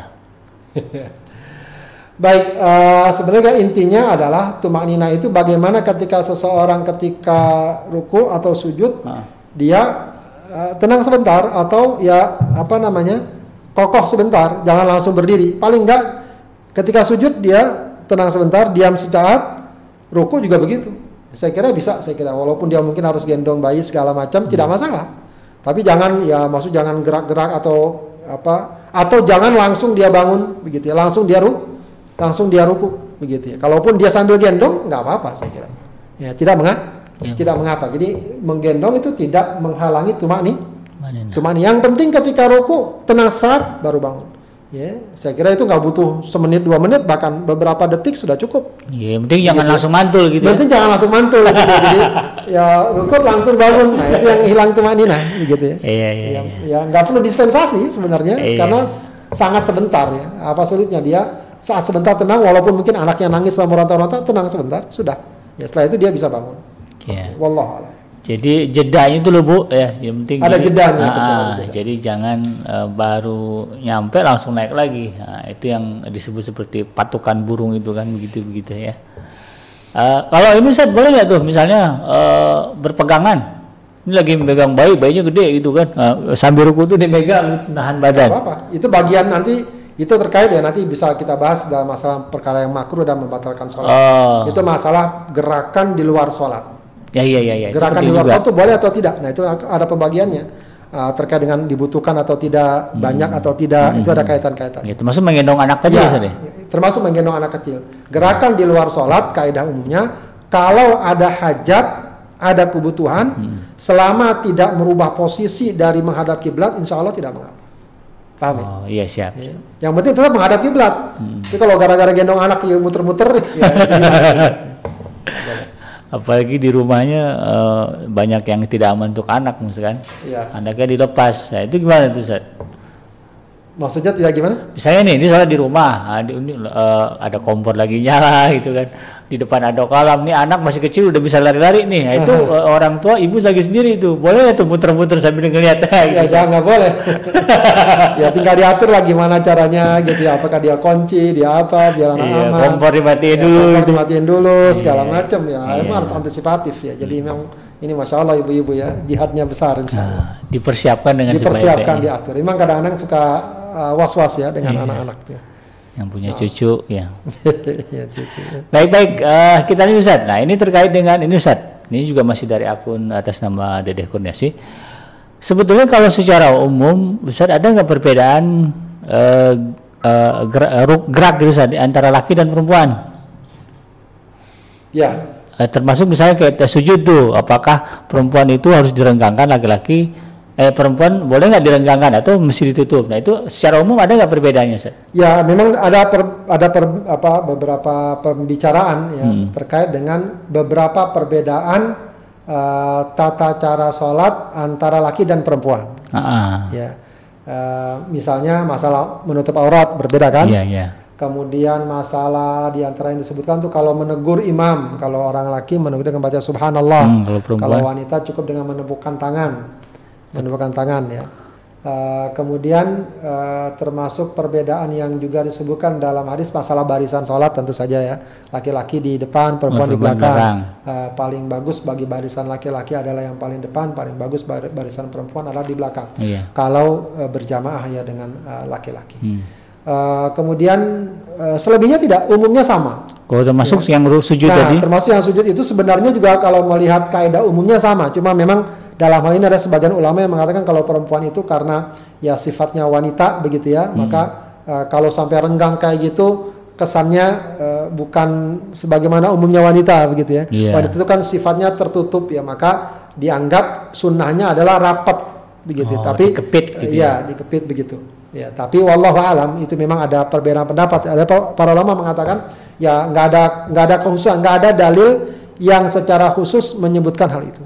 Baik, eh, sebenarnya intinya adalah tumak nina itu bagaimana ketika seseorang ketika ruku atau sujud Ah. Dia eh, tenang sebentar atau ya apa namanya kokoh sebentar, jangan langsung berdiri. Paling enggak ketika sujud dia tenang sebentar, diam sesaat, ruku juga begitu. Saya kira bisa, saya kira walaupun dia mungkin harus gendong bayi segala macam tidak masalah. Tapi jangan ya maksud jangan gerak-gerak atau apa atau jangan langsung dia bangun begitu ya, langsung dia ru langsung dia ruku begitu ya. Kalaupun dia sambil gendong nggak apa-apa saya kira. Ya, tidak mengapa. Ya. Tidak mengapa. Jadi menggendong itu tidak menghalangi tumak nih? Cuma yang penting ketika ruku tenang saat baru bangun. Ya, saya kira itu nggak butuh semenit dua menit bahkan beberapa detik sudah cukup. Ya, yang penting jangan langsung mantul gitu. Yang penting jangan langsung mantul gitu. Jadi ya ruku langsung bangun. Nah itu yang hilang tuh nina gitu ya. Ya. Iya, iya, Ya, iya. ya nggak perlu dispensasi sebenarnya Iya. karena sangat sebentar ya. Apa sulitnya dia saat sebentar tenang walaupun mungkin anaknya nangis selama meronta-ronta tenang sebentar sudah. Ya setelah itu dia bisa bangun. Ya. Wallahu a'lam. Jadi jedanya itu loh Bu ya, yang penting Ada jadi- jedanya, Ah, betul, jeda. jadi jangan eh, baru nyampe langsung naik lagi. Nah, itu yang disebut seperti patukan burung itu kan begitu begitu ya. Eh, kalau ini saya boleh nggak tuh misalnya eh, berpegangan. Ini lagi megang bayi, bayinya gede gitu kan. Nah, sambil ruku itu dimegang nahan badan. apa-apa. Itu bagian nanti itu terkait ya nanti bisa kita bahas dalam masalah perkara yang makruh dan membatalkan sholat. Oh. Itu masalah gerakan di luar sholat. Ya ya ya ya. gerakan di luar itu boleh atau tidak? Nah itu ada pembagiannya Uh, terkait dengan dibutuhkan atau tidak, banyak atau tidak, itu ada kaitan-kaitan. Ya, termasuk menggendong anak tadi ya, Ya, ya? termasuk menggendong anak kecil. Gerakan di luar sholat, kaidah umumnya, kalau ada hajat, ada kebutuhan, selama tidak merubah posisi dari menghadap kiblat, insya Allah tidak mengapa. Paham ya? Oh iya siap. Ya. Yang penting tetap menghadap kiblat. Tapi kalau gara-gara gendong anak ya muter-muter, ya, hilang. Apalagi di rumahnya eh, banyak yang tidak aman untuk anak misalkan. Iya. Anaknya dilepas. Nah, itu gimana tuh, Ustaz? Maksudnya tidak gimana? Misalnya nih, ini soalnya di rumah, ah, di- ini, eh, ada kompor lagi nyala gitu kan. Di depan ada kolam, nih anak masih kecil udah bisa lari-lari nih. Nah, itu eh, orang tua, ibu lagi sendiri itu. Boleh tuh muter-muter sambil ngeliat Ya gitu. jangan nggak boleh. ya tinggal diatur lah gimana caranya gitu ya. Apakah dia kunci, dia apa, biar anak Iya, aman. kompor dimatiin Ya, dulu kompor gitu. dimatiin dulu segala Iya. macam ya. Iya. Emang harus antisipatif ya. Jadi memang ini masya Allah ibu-ibu ya jihadnya besar insya Allah. Nah, dipersiapkan dengan Dipersiapkan diatur. Memang kadang-kadang suka uh, was-was ya dengan Iya. anak-anak tuh. Yang punya cucu, ya. ya, cucu, ya. Baik-baik, eh, kita nih Ustaz. Nah, ini terkait dengan ini Ustaz. Ini juga masih dari akun atas nama Dedeh Kurniasi. Sebetulnya kalau secara umum, Ustaz ada nggak perbedaan uh, uh, gerak, gerak gitu Ustaz, antara laki dan perempuan? Ya. Uh, termasuk misalnya kayak sujud tuh, apakah perempuan itu harus direnggangkan laki-laki? Eh perempuan boleh nggak direnggangkan atau mesti ditutup? Nah itu secara umum ada nggak perbedaannya, Ustaz? Ya memang ada per, ada per, apa beberapa pembicaraan ya hmm. terkait dengan beberapa perbedaan uh, tata cara sholat antara laki dan perempuan. Uh-uh. Ya, uh, misalnya masalah menutup aurat berbeda kan? Yeah, yeah. Kemudian masalah di antara yang disebutkan tuh kalau menegur imam, kalau orang laki menegur dengan baca subhanallah. Hmm, kalau, kalau wanita cukup dengan menepukkan tangan, menepukkan tangan ya. Uh, kemudian uh, termasuk perbedaan yang juga disebutkan dalam hadis masalah barisan sholat tentu saja ya laki-laki di depan perempuan di belakang uh, paling bagus bagi barisan laki-laki adalah yang paling depan paling bagus barisan perempuan adalah di belakang iya. kalau uh, berjamaah ya dengan laki-laki uh, hmm. uh, kemudian uh, selebihnya tidak umumnya sama kalau termasuk ya. yang sujud nah, tadi termasuk yang sujud itu sebenarnya juga kalau melihat kaidah umumnya sama cuma memang dalam hal ini ada sebagian ulama yang mengatakan kalau perempuan itu karena ya sifatnya wanita begitu ya, hmm. maka uh, kalau sampai renggang kayak gitu kesannya uh, bukan sebagaimana umumnya wanita begitu ya. Yeah. Wanita itu kan sifatnya tertutup ya, maka dianggap sunnahnya adalah rapat begitu. Oh, Tapi dikepit gitu ya, ya, dikepit begitu. Ya, tapi wallahu alam itu memang ada perbedaan pendapat. Ada para ulama mengatakan ya nggak ada nggak ada khususan, nggak ada dalil yang secara khusus menyebutkan hal itu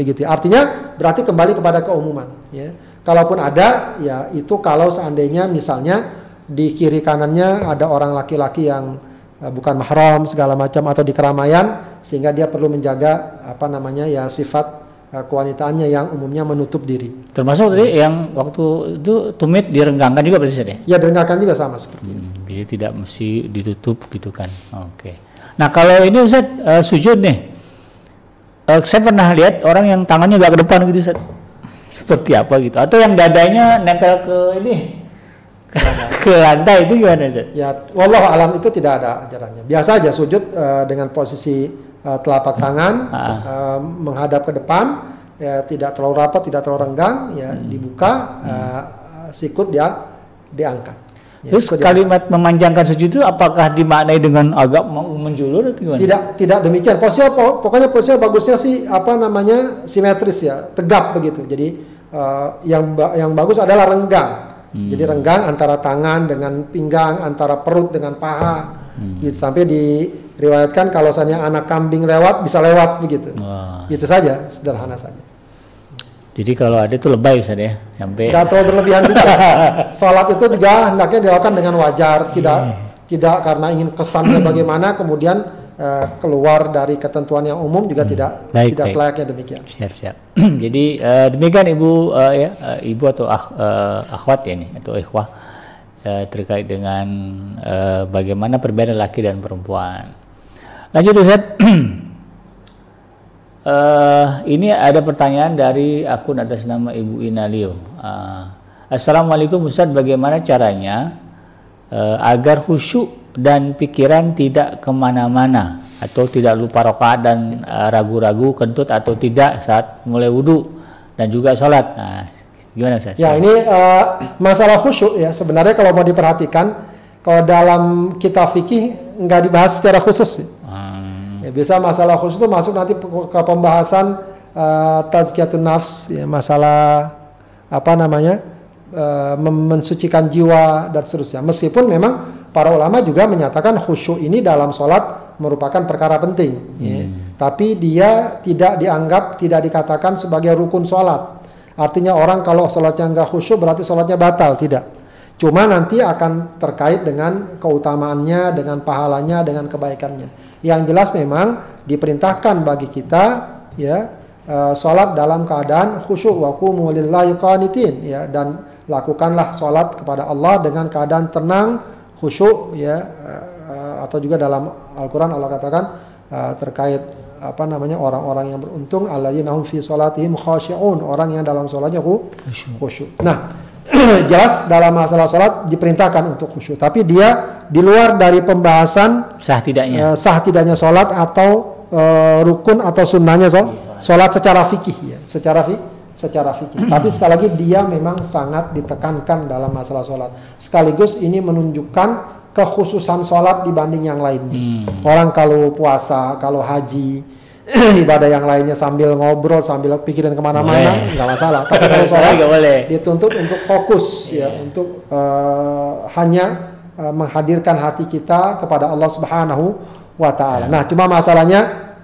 begitu. Artinya berarti kembali kepada keumuman. Ya. Kalaupun ada, ya itu kalau seandainya misalnya di kiri kanannya ada orang laki-laki yang uh, bukan mahram segala macam atau di keramaian sehingga dia perlu menjaga apa namanya ya sifat uh, kewanitaannya yang umumnya menutup diri. Termasuk tadi yang waktu itu tumit direnggangkan juga berarti ya? Ya direnggangkan juga sama seperti hmm, itu. Jadi tidak mesti ditutup gitu kan. Oke. Okay. Nah kalau ini Ustaz uh, sujud nih uh, saya pernah lihat orang yang tangannya gak ke depan gitu Ustaz. seperti apa gitu atau yang dadanya nempel ke ini ke lantai itu gimana Ustaz? Ya, wallahu alam itu tidak ada ajarannya. Biasa aja sujud uh, dengan posisi uh, telapak tangan uh, menghadap ke depan, ya tidak terlalu rapat, tidak terlalu renggang, ya hmm. dibuka, uh, sikut dia diangkat. Ya, Terus kalimat memanjangkan sujud itu apakah dimaknai dengan agak menjulur atau gimana? Tidak, tidak demikian. Posisi pokoknya posisi bagusnya sih apa namanya simetris ya, tegap begitu. Jadi uh, yang yang bagus adalah renggang. Hmm. Jadi renggang antara tangan dengan pinggang, antara perut dengan paha. Hmm. Gitu sampai diriwayatkan kalau misalnya anak kambing lewat bisa lewat begitu. Wah. Itu saja, sederhana saja. Jadi kalau ada itu lebay Ustaz ya, sampai Tidak terlalu berlebihan juga. Sholat itu juga hendaknya dilakukan dengan wajar, tidak hmm. tidak karena ingin kesannya bagaimana kemudian uh, keluar dari ketentuan yang umum juga hmm. tidak baik, tidak baik. selayaknya demikian. Siap siap. Jadi uh, demikian Ibu uh, ya uh, Ibu atau ah, uh, akhwat ya nih atau ikhwah uh, terkait dengan uh, bagaimana perbedaan laki dan perempuan. Lanjut Ustaz. Uh, ini ada pertanyaan dari akun atas nama Ibu Inalio. Uh, Assalamualaikum Ustaz, bagaimana caranya uh, agar khusyuk dan pikiran tidak ke mana-mana atau tidak lupa rokaat dan ragu-ragu kentut atau tidak saat mulai wudhu dan juga sholat. Nah, gimana Ustaz? Ya ini uh, masalah khusyuk ya sebenarnya kalau mau diperhatikan kalau dalam kitab fikih nggak dibahas secara khusus. Ya Ya, bisa masalah khusus itu masuk nanti ke pembahasan uh, tazkiyatun nafs, ya, masalah apa namanya uh, mensucikan jiwa dan seterusnya. Meskipun memang para ulama juga menyatakan khusyuk ini dalam sholat merupakan perkara penting, ya. hmm. ya. tapi dia tidak dianggap, tidak dikatakan sebagai rukun sholat. Artinya orang kalau sholatnya nggak khusyuk berarti sholatnya batal, tidak. Cuma nanti akan terkait dengan keutamaannya, dengan pahalanya, dengan kebaikannya. Yang jelas memang diperintahkan bagi kita ya uh, sholat dalam keadaan khusyuk wa qumu lillahi qanitin ya dan lakukanlah sholat kepada Allah dengan keadaan tenang khusyuk ya uh, atau juga dalam Al-Qur'an Allah katakan uh, terkait apa namanya orang-orang yang beruntung alladzina hum fi sholatihim khashi'un orang yang dalam sholatnya khusyuk. Nah, jelas dalam masalah sholat diperintahkan untuk khusyuk. Tapi dia di luar dari pembahasan sah tidaknya, uh, sah tidaknya sholat atau uh, rukun atau sunnahnya so, sholat secara fikih ya, secara fi, secara fikih. Tapi sekali lagi dia memang sangat ditekankan dalam masalah sholat. Sekaligus ini menunjukkan kekhususan sholat dibanding yang lainnya. Hmm. Orang kalau puasa, kalau haji, ibadah yang lainnya sambil ngobrol, sambil pikirin ke mana-mana, nggak masalah. Tapi kalau Sholat dituntut untuk fokus ya, untuk eh, hanya eh, menghadirkan hati kita kepada Allah Subhanahu wa taala. Nah, cuma masalahnya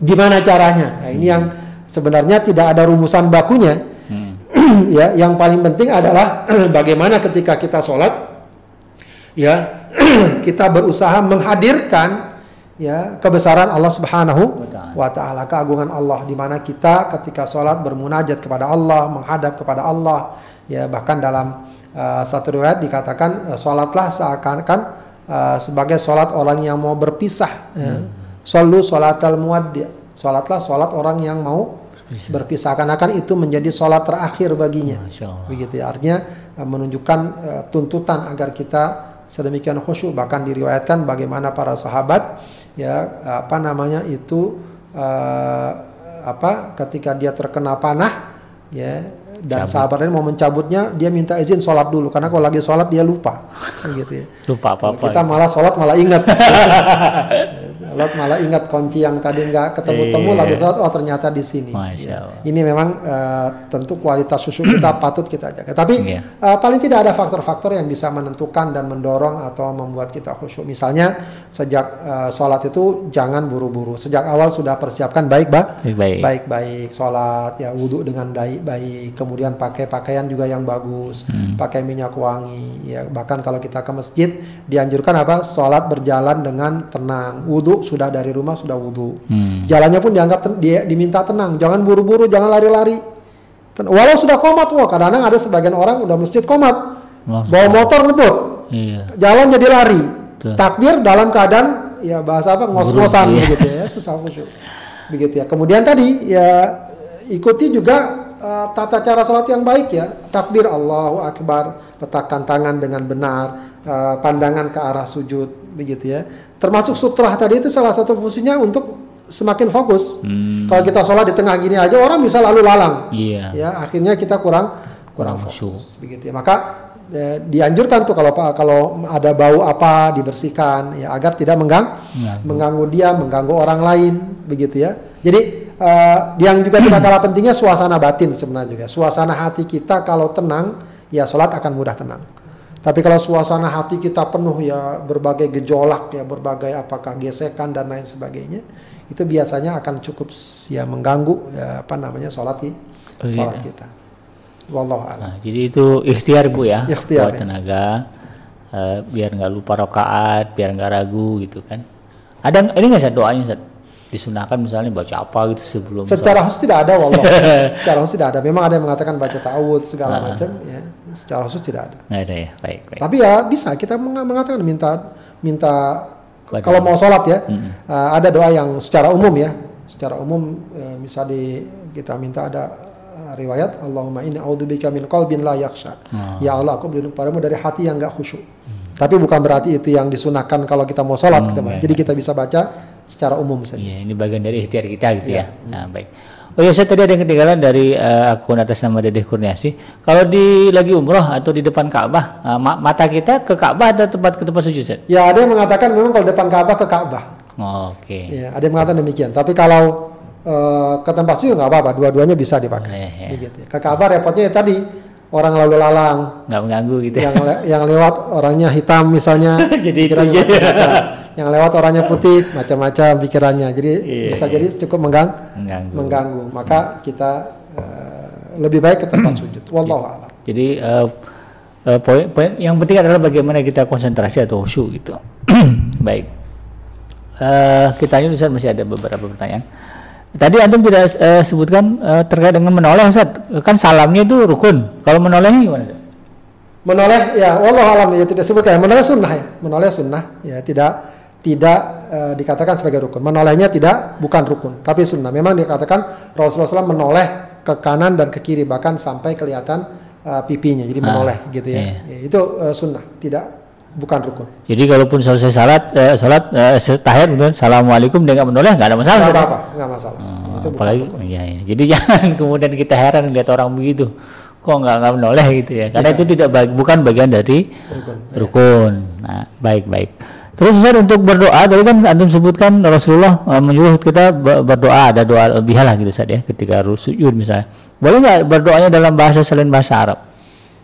gimana caranya? Nah, ini yang sebenarnya tidak ada rumusan bakunya. Hmm. ya, yang paling penting adalah bagaimana ketika kita sholat, ya kita berusaha menghadirkan ya kebesaran Allah Subhanahu Wa ta'ala. keagungan Allah di mana kita ketika sholat bermunajat kepada Allah, menghadap kepada Allah, ya bahkan dalam uh, satu riwayat dikatakan uh, sholatlah seakan-akan uh, sebagai sholat orang yang mau berpisah. Ya. Solu sholatal muaddi. Sholatlah sholat orang yang mau berpisah. Akan-akan itu menjadi sholat terakhir baginya. Begitu ya. Artinya uh, menunjukkan uh, tuntutan agar kita sedemikian khusyuk. Bahkan diriwayatkan bagaimana para sahabat ya apa namanya itu uh, apa ketika dia terkena panah ya dan Cabut. sahabat lain mau mencabutnya dia minta izin sholat dulu karena kalau lagi sholat dia lupa gitu ya. Lupa Kalau apa-apa. kita malah sholat malah ingat. sholat malah ingat kunci yang tadi nggak ketemu-temu Iya. lagi sholat, oh ternyata di sini. Ya. Allah. Ini memang eh, tentu kualitas susu kita patut kita jaga. Tapi Iya. eh, paling tidak ada faktor-faktor yang bisa menentukan dan mendorong atau membuat kita khusyuk. Misalnya sejak eh, sholat itu jangan buru-buru. Sejak awal sudah persiapkan baik, bah Baik-baik. baik-baik sholat ya wudhu dengan baik-baik kemudian pakai pakaian juga yang bagus Hmm. pakai minyak wangi ya bahkan kalau kita ke masjid dianjurkan apa sholat berjalan dengan tenang wudhu sudah dari rumah sudah wudhu Hmm. jalannya pun dianggap ten- dia diminta tenang jangan buru-buru jangan lari-lari walau sudah komat wah kadang-kadang ada sebagian orang udah masjid komat Langsung. bawa motor ngebut Iya. jalan jadi lari Betul. takbir dalam keadaan ya bahasa apa ngos-ngosan iya. begitu ya susah khusyuk begitu ya kemudian tadi ya ikuti juga uh, tata cara sholat yang baik ya takbir Allahu Akbar letakkan tangan dengan benar uh, pandangan ke arah sujud begitu ya termasuk sutrah tadi itu salah satu fungsinya untuk semakin fokus. Hmm. kalau kita sholat di tengah gini aja orang bisa lalu lalang. Iya. ya akhirnya kita kurang kurang Kurang fokus. Begitu ya. Maka eh, dianjurkan tuh kalau kalau ada bau apa dibersihkan ya agar tidak menggang Mengganggu. mengganggu dia mengganggu orang lain. Begitu ya. Jadi eh, yang juga tidak kalah pentingnya suasana batin sebenarnya juga. Suasana hati kita kalau tenang ya sholat akan mudah tenang tapi kalau suasana hati kita penuh ya berbagai gejolak ya berbagai apakah gesekan dan lain sebagainya itu biasanya akan cukup ya mengganggu ya, apa namanya sholat ki- Oh, iya. sholat kita. Wallahu a'lam. Nah, jadi itu ikhtiar bu ya, Ikhtiar, buat ya. tenaga, eh, biar nggak lupa rokaat, biar nggak ragu gitu kan. Ada ini nggak sih doanya Sat? Disunahkan misalnya baca apa gitu sebelum Secara khusus tidak ada wallah. Secara khusus tidak ada. Memang ada yang mengatakan baca ta'awud segala Ah. macam ya. Secara khusus tidak ada. nggak ada ya, baik baik. Tapi ya bisa kita meng- mengatakan minta minta Kepada kalau mau sholat ya Mm-mm. uh, ada doa yang secara umum ya secara umum uh, misal di kita minta ada uh, riwayat Allahumma inni a'udzubika min qalbin la yakhsha Ah. ya Allah aku berlindung padamu dari hati yang enggak khusyuk tapi bukan berarti itu yang disunahkan kalau kita mau sholat kita baca. iya, jadi kita bisa baca secara umum saja Iya, ini bagian dari ikhtiar kita gitu Iya. ya. Nah, baik. Oh ya, saya tadi ada yang ketinggalan dari eh, akun atas nama Dedeh Kurniasi. Kalau di lagi umroh atau di depan Ka'bah, ma- mata kita ke Ka'bah atau tempat ke tempat sujud, ya ada yang mengatakan memang kalau depan Ka'bah ke Ka'bah Oh, Oke. Ya, ada yang mengatakan demikian. Tapi kalau eh, ke tempat sujud nggak apa-apa, dua-duanya bisa dipakai. Boleh, ya. Begitu. ya. Ke Ka'bah repotnya ya tadi orang lalu lalang, Nggak mengganggu gitu. yang le- yang lewat orangnya hitam misalnya, Jadi itu aja. macam-macam. yang lewat orangnya putih, macam-macam pikirannya. Jadi Iya, bisa jadi cukup menggang, Mengganggu. mengganggu. Maka kita eh, lebih baik ke tempat sujud. Wallahu a'lam. Jadi eh, eh, poin, poin yang penting adalah bagaimana kita konsentrasi atau khusyuk gitu. Baik. Eh, kita ini masih ada beberapa pertanyaan. Tadi antum tidak eh, sebutkan eh, terkait dengan menoleh Ustaz. Kan salamnya itu rukun. Kalau menolehnya gimana Ustaz? Menoleh ya wallahu alam ya tidak sebutkan menoleh sunnah ya. Menoleh sunnah ya tidak tidak eh, dikatakan sebagai rukun. Menolehnya tidak bukan rukun, tapi sunnah. Memang dikatakan Rasulullah SAW menoleh ke kanan dan ke kiri bahkan sampai kelihatan eh, pipinya. Jadi Ah, menoleh gitu ya. iya. Ya, itu eh, sunnah, tidak bukan rukun. Jadi kalaupun selesai salat, eh, salat, eh, tahiyat kemudian assalamualaikum dia nggak menoleh nggak ada masalah. Nggak Ustaz? apa-apa, nggak masalah. Oh, itu bukan apalagi iya, iya. jadi jangan kemudian kita heran lihat orang begitu kok nggak nggak menoleh gitu ya karena Iya. itu tidak bag- bukan bagian dari Rukun. rukun nah baik baik terus Ustaz untuk berdoa tadi kan antum sebutkan Rasulullah eh, menyuruh kita be- berdoa ada doa lebih lah gitu Ustaz ya ketika sujud misalnya boleh nggak berdoanya dalam bahasa selain bahasa Arab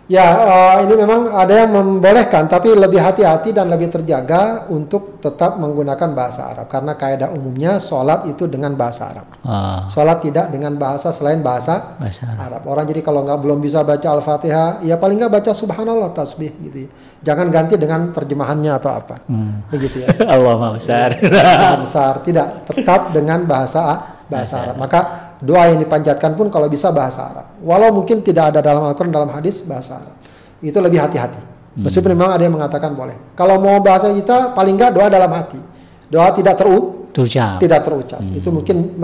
Ya, eh, ini memang ada yang membolehkan, tapi lebih hati-hati dan lebih terjaga untuk tetap menggunakan bahasa Arab. Karena kaidah umumnya sholat itu dengan bahasa Arab. Ah, Sholat tidak dengan bahasa selain bahasa bahasa Arab Arab. Orang jadi kalau nggak belum bisa baca Al-Fatihah, ya paling nggak baca Subhanallah tasbih gitu. ya. Jangan ganti dengan terjemahannya atau apa. Hmm. Begitu ya. Allah Maha besar besar tidak tetap dengan bahasa bahasa Arab. Maka doa yang dipanjatkan pun kalau bisa bahasa Arab. Walau mungkin tidak ada dalam Al-Qur'an dalam hadis bahasa Arab. Itu lebih hati-hati. Meskipun memang ada yang mengatakan boleh. Kalau mau bahasa kita paling nggak doa dalam hati. Doa tidak teru terucap tidak terucap. Itu mungkin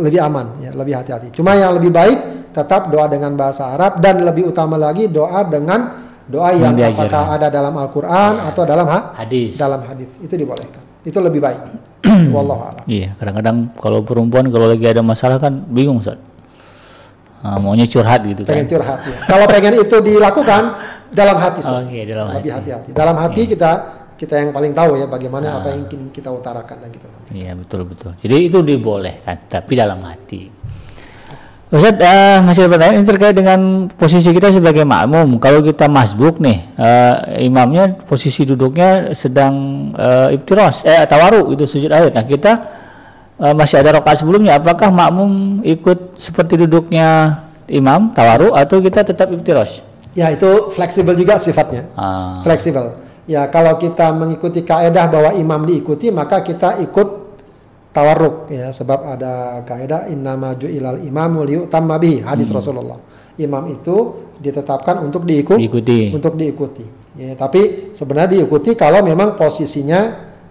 lebih aman ya, lebih hati-hati. Cuma yang lebih baik tetap doa dengan bahasa Arab dan lebih utama lagi doa dengan doa yang apakah ada dalam Al-Qur'an atau dalam ha- hadis dalam hadis. Itu dibolehkan. Itu lebih baik. Wallahu a'lam. Iya, kadang-kadang kalau perempuan kalau lagi ada masalah kan bingung, Ustaz. Ah, maunya curhat gitu kan. pengen curhat ya. Kalau pengen itu dilakukan dalam hati. Oke, dalam lebih hati. hati-hati. Dalam hati kita kita yang paling tahu ya bagaimana apa yang ingin kita utarakan dan gitu. Iya, betul betul. Jadi itu dibolehkan, tapi dalam hati. Ustaz, eh, masih ada pertanyaan ini terkait dengan posisi kita sebagai makmum. Kalau kita masbuk nih, eh, imamnya posisi duduknya sedang eh, iftiros, eh tawaru itu sujud akhir. Nah kita eh, masih ada rakaat sebelumnya. Apakah makmum ikut seperti duduknya imam tawaru atau kita tetap iftiros? Ya itu fleksibel juga sifatnya. Ah, Fleksibel. Ya kalau kita mengikuti kaedah bahwa imam diikuti maka kita ikut tawarruk ya sebab ada kaedah innama ju'ilal imamu liyutamma bihi hadis Rasulullah. Imam itu ditetapkan untuk diikut diikuti. untuk diikuti. Ya, tapi sebenarnya diikuti kalau memang posisinya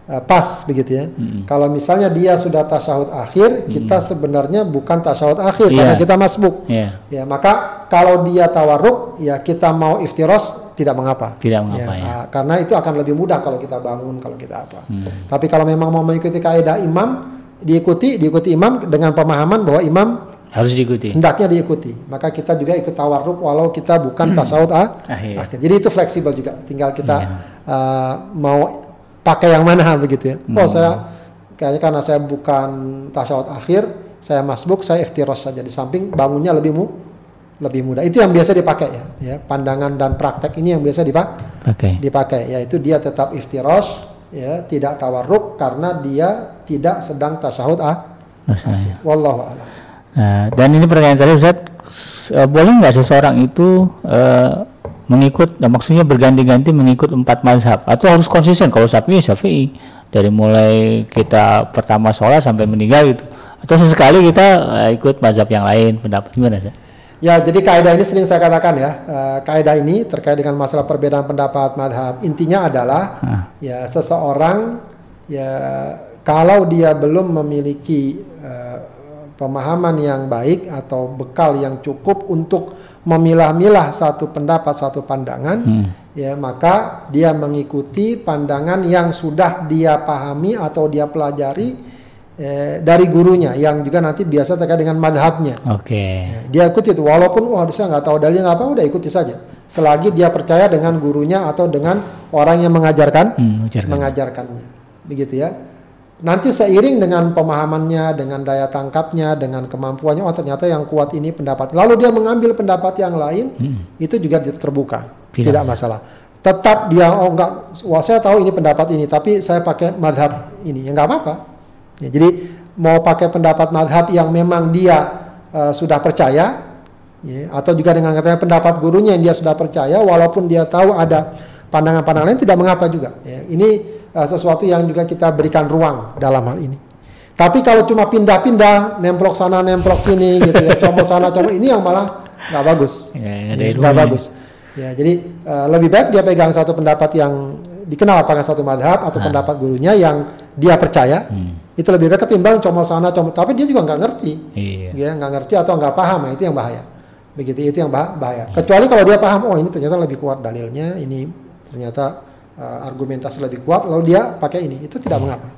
eh, pas begitu ya. Kalau misalnya dia sudah tasyahud akhir, kita sebenarnya bukan tasyahud akhir Iya. karena kita masbuk. Iya, Ya, maka kalau dia tawarruk, ya kita mau iftiros tidak mengapa. tidak mengapa ya. ah, Karena itu akan lebih mudah kalau kita bangun, kalau kita apa. Tapi kalau memang mau mengikuti kaidah imam, diikuti, diikuti imam dengan pemahaman bahwa imam Harus diikuti. hendaknya diikuti. Maka kita juga ikut tawarruk walau kita bukan tasawuf ah, Akhir. akhir. Jadi itu fleksibel juga. Tinggal kita Iya. ah, mau pakai yang mana begitu ya. Oh saya kayaknya karena saya bukan tasawuf akhir, saya masbuk, saya iftiros saja di samping bangunnya lebih mu lebih mudah. Itu yang biasa dipakai ya. ya. Pandangan dan praktek ini yang biasa dipakai Oke. dipakai yaitu dia tetap iftiros ya tidak tawarruk karena dia tidak sedang tasyahud ah wallahu a'lam Nah, dan ini pertanyaan tadi Ustaz, eh, boleh nggak seseorang itu eh, mengikut, nah, maksudnya berganti-ganti mengikut empat mazhab atau harus konsisten? Kalau Syafi'i, Syafi'i dari mulai kita pertama sholat sampai meninggal gitu, atau sesekali kita eh, ikut mazhab yang lain, pendapat gimana Ustaz? Ya, jadi kaidah ini sering saya katakan ya. eh, kaidah ini terkait dengan masalah perbedaan pendapat madhab. Intinya adalah Hah. ya seseorang ya kalau dia belum memiliki eh, pemahaman yang baik atau bekal yang cukup untuk memilah-milah satu pendapat satu pandangan, Hmm. ya maka dia mengikuti pandangan yang sudah dia pahami atau dia pelajari eh, dari gurunya yang juga nanti biasa terkait dengan madhabnya. Oke. Ya, dia ikuti itu walaupun wah saya nggak tahu dalilnya apa udah ikuti saja. Selagi dia percaya dengan gurunya atau dengan orang yang mengajarkan Hmm, ujarkan. mengajarkannya. Begitu ya. Nanti seiring dengan pemahamannya dengan daya tangkapnya dengan kemampuannya oh ternyata yang kuat ini pendapat. Lalu dia mengambil pendapat yang lain Hmm. itu juga terbuka. Tidak tidak, masalah. Tetap dia oh enggak wah saya tahu ini pendapat ini tapi saya pakai madhab ini. Ya nggak apa-apa ya, jadi mau pakai pendapat madhab yang memang dia eh, sudah percaya ya, atau juga dengan katanya pendapat gurunya yang dia sudah percaya walaupun dia tahu ada pandangan-pandangan lain tidak mengapa juga ya. ini eh, sesuatu yang juga kita berikan ruang dalam hal ini tapi kalau cuma pindah-pindah nemplok sana nemplok sini gitu ya comot sana comot ini yang malah nggak bagus Ya, ada Ya, ilmunya. nggak bagus ya jadi eh, lebih baik dia pegang satu pendapat yang dikenal apakah satu madhab atau pendapat gurunya yang dia percaya Hmm. itu lebih baik ketimbang comot sana comot tapi dia juga nggak ngerti Iya. dia nggak ngerti atau nggak paham nah, itu yang bahaya begitu itu yang bah- bahaya kecuali kalau dia paham oh ini ternyata lebih kuat dalilnya ini ternyata eh, argumentasi lebih kuat lalu dia pakai ini itu tidak mengapa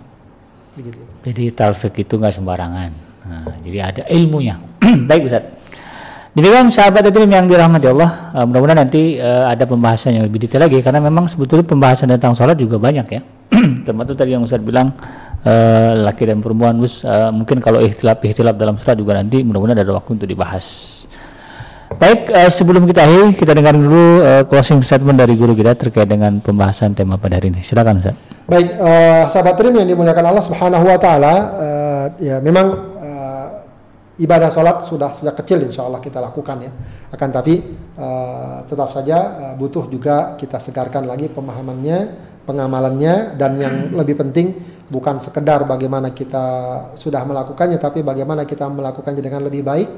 begitu Jadi talfik itu nggak sembarangan. Nah, jadi ada ilmunya. Baik Ustaz. Demikian sahabat itu yang dirahmati Allah. Uh, mudah-mudahan nanti uh, ada pembahasan yang lebih detail lagi karena memang sebetulnya pembahasan tentang sholat juga banyak ya. Termasuk tadi yang Ustaz bilang uh, laki dan perempuan uh, mungkin kalau ikhtilaf ikhtilaf dalam sholat juga nanti mudah-mudahan ada waktu untuk dibahas. Baik, uh, sebelum kita akhiri, kita dengar dulu uh, closing statement dari guru kita terkait dengan pembahasan tema pada hari ini. Silakan Ustaz. Baik, uh, sahabat trim yang dimuliakan Allah Subhanahu wa taala, uh, ya memang ibadah sholat sudah sejak kecil insya Allah kita lakukan ya. Akan tapi uh, tetap saja uh, butuh juga kita segarkan lagi pemahamannya, pengamalannya dan yang lebih penting bukan sekedar bagaimana kita sudah melakukannya tapi bagaimana kita melakukannya dengan lebih baik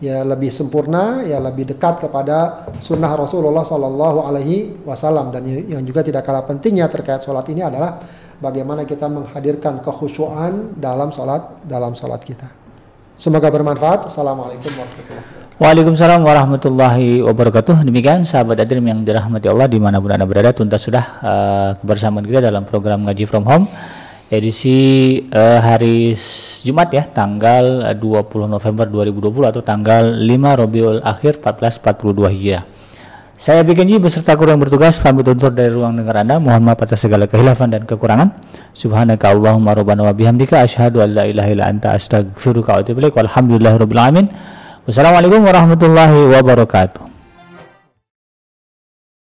ya lebih sempurna ya lebih dekat kepada sunnah Rasulullah Shallallahu Alaihi Wasallam dan yang juga tidak kalah pentingnya terkait sholat ini adalah bagaimana kita menghadirkan kekhusyuan dalam sholat dalam sholat kita. Semoga bermanfaat. Assalamualaikum warahmatullahi wabarakatuh. Waalaikumsalam warahmatullahi wabarakatuh. Demikian sahabat Adrim yang dirahmati Allah di mana pun anda berada, tuntas sudah uh, kebersamaan kita dalam program ngaji from home edisi uh, hari Jumat ya, tanggal 20 November 2020 atau tanggal 5 Robiul Akhir 1442 Hijriah. Saya bikin beserta kru yang bertugas pamit undur dari ruang dengar Anda. Mohon maaf atas segala kehilafan dan kekurangan. Subhanaka Allahumma rabbana wa bihamdika asyhadu an la ilaha illa anta astaghfiruka wa atubu ilaik. Walhamdulillahirabbil alamin. Wassalamualaikum warahmatullahi wabarakatuh.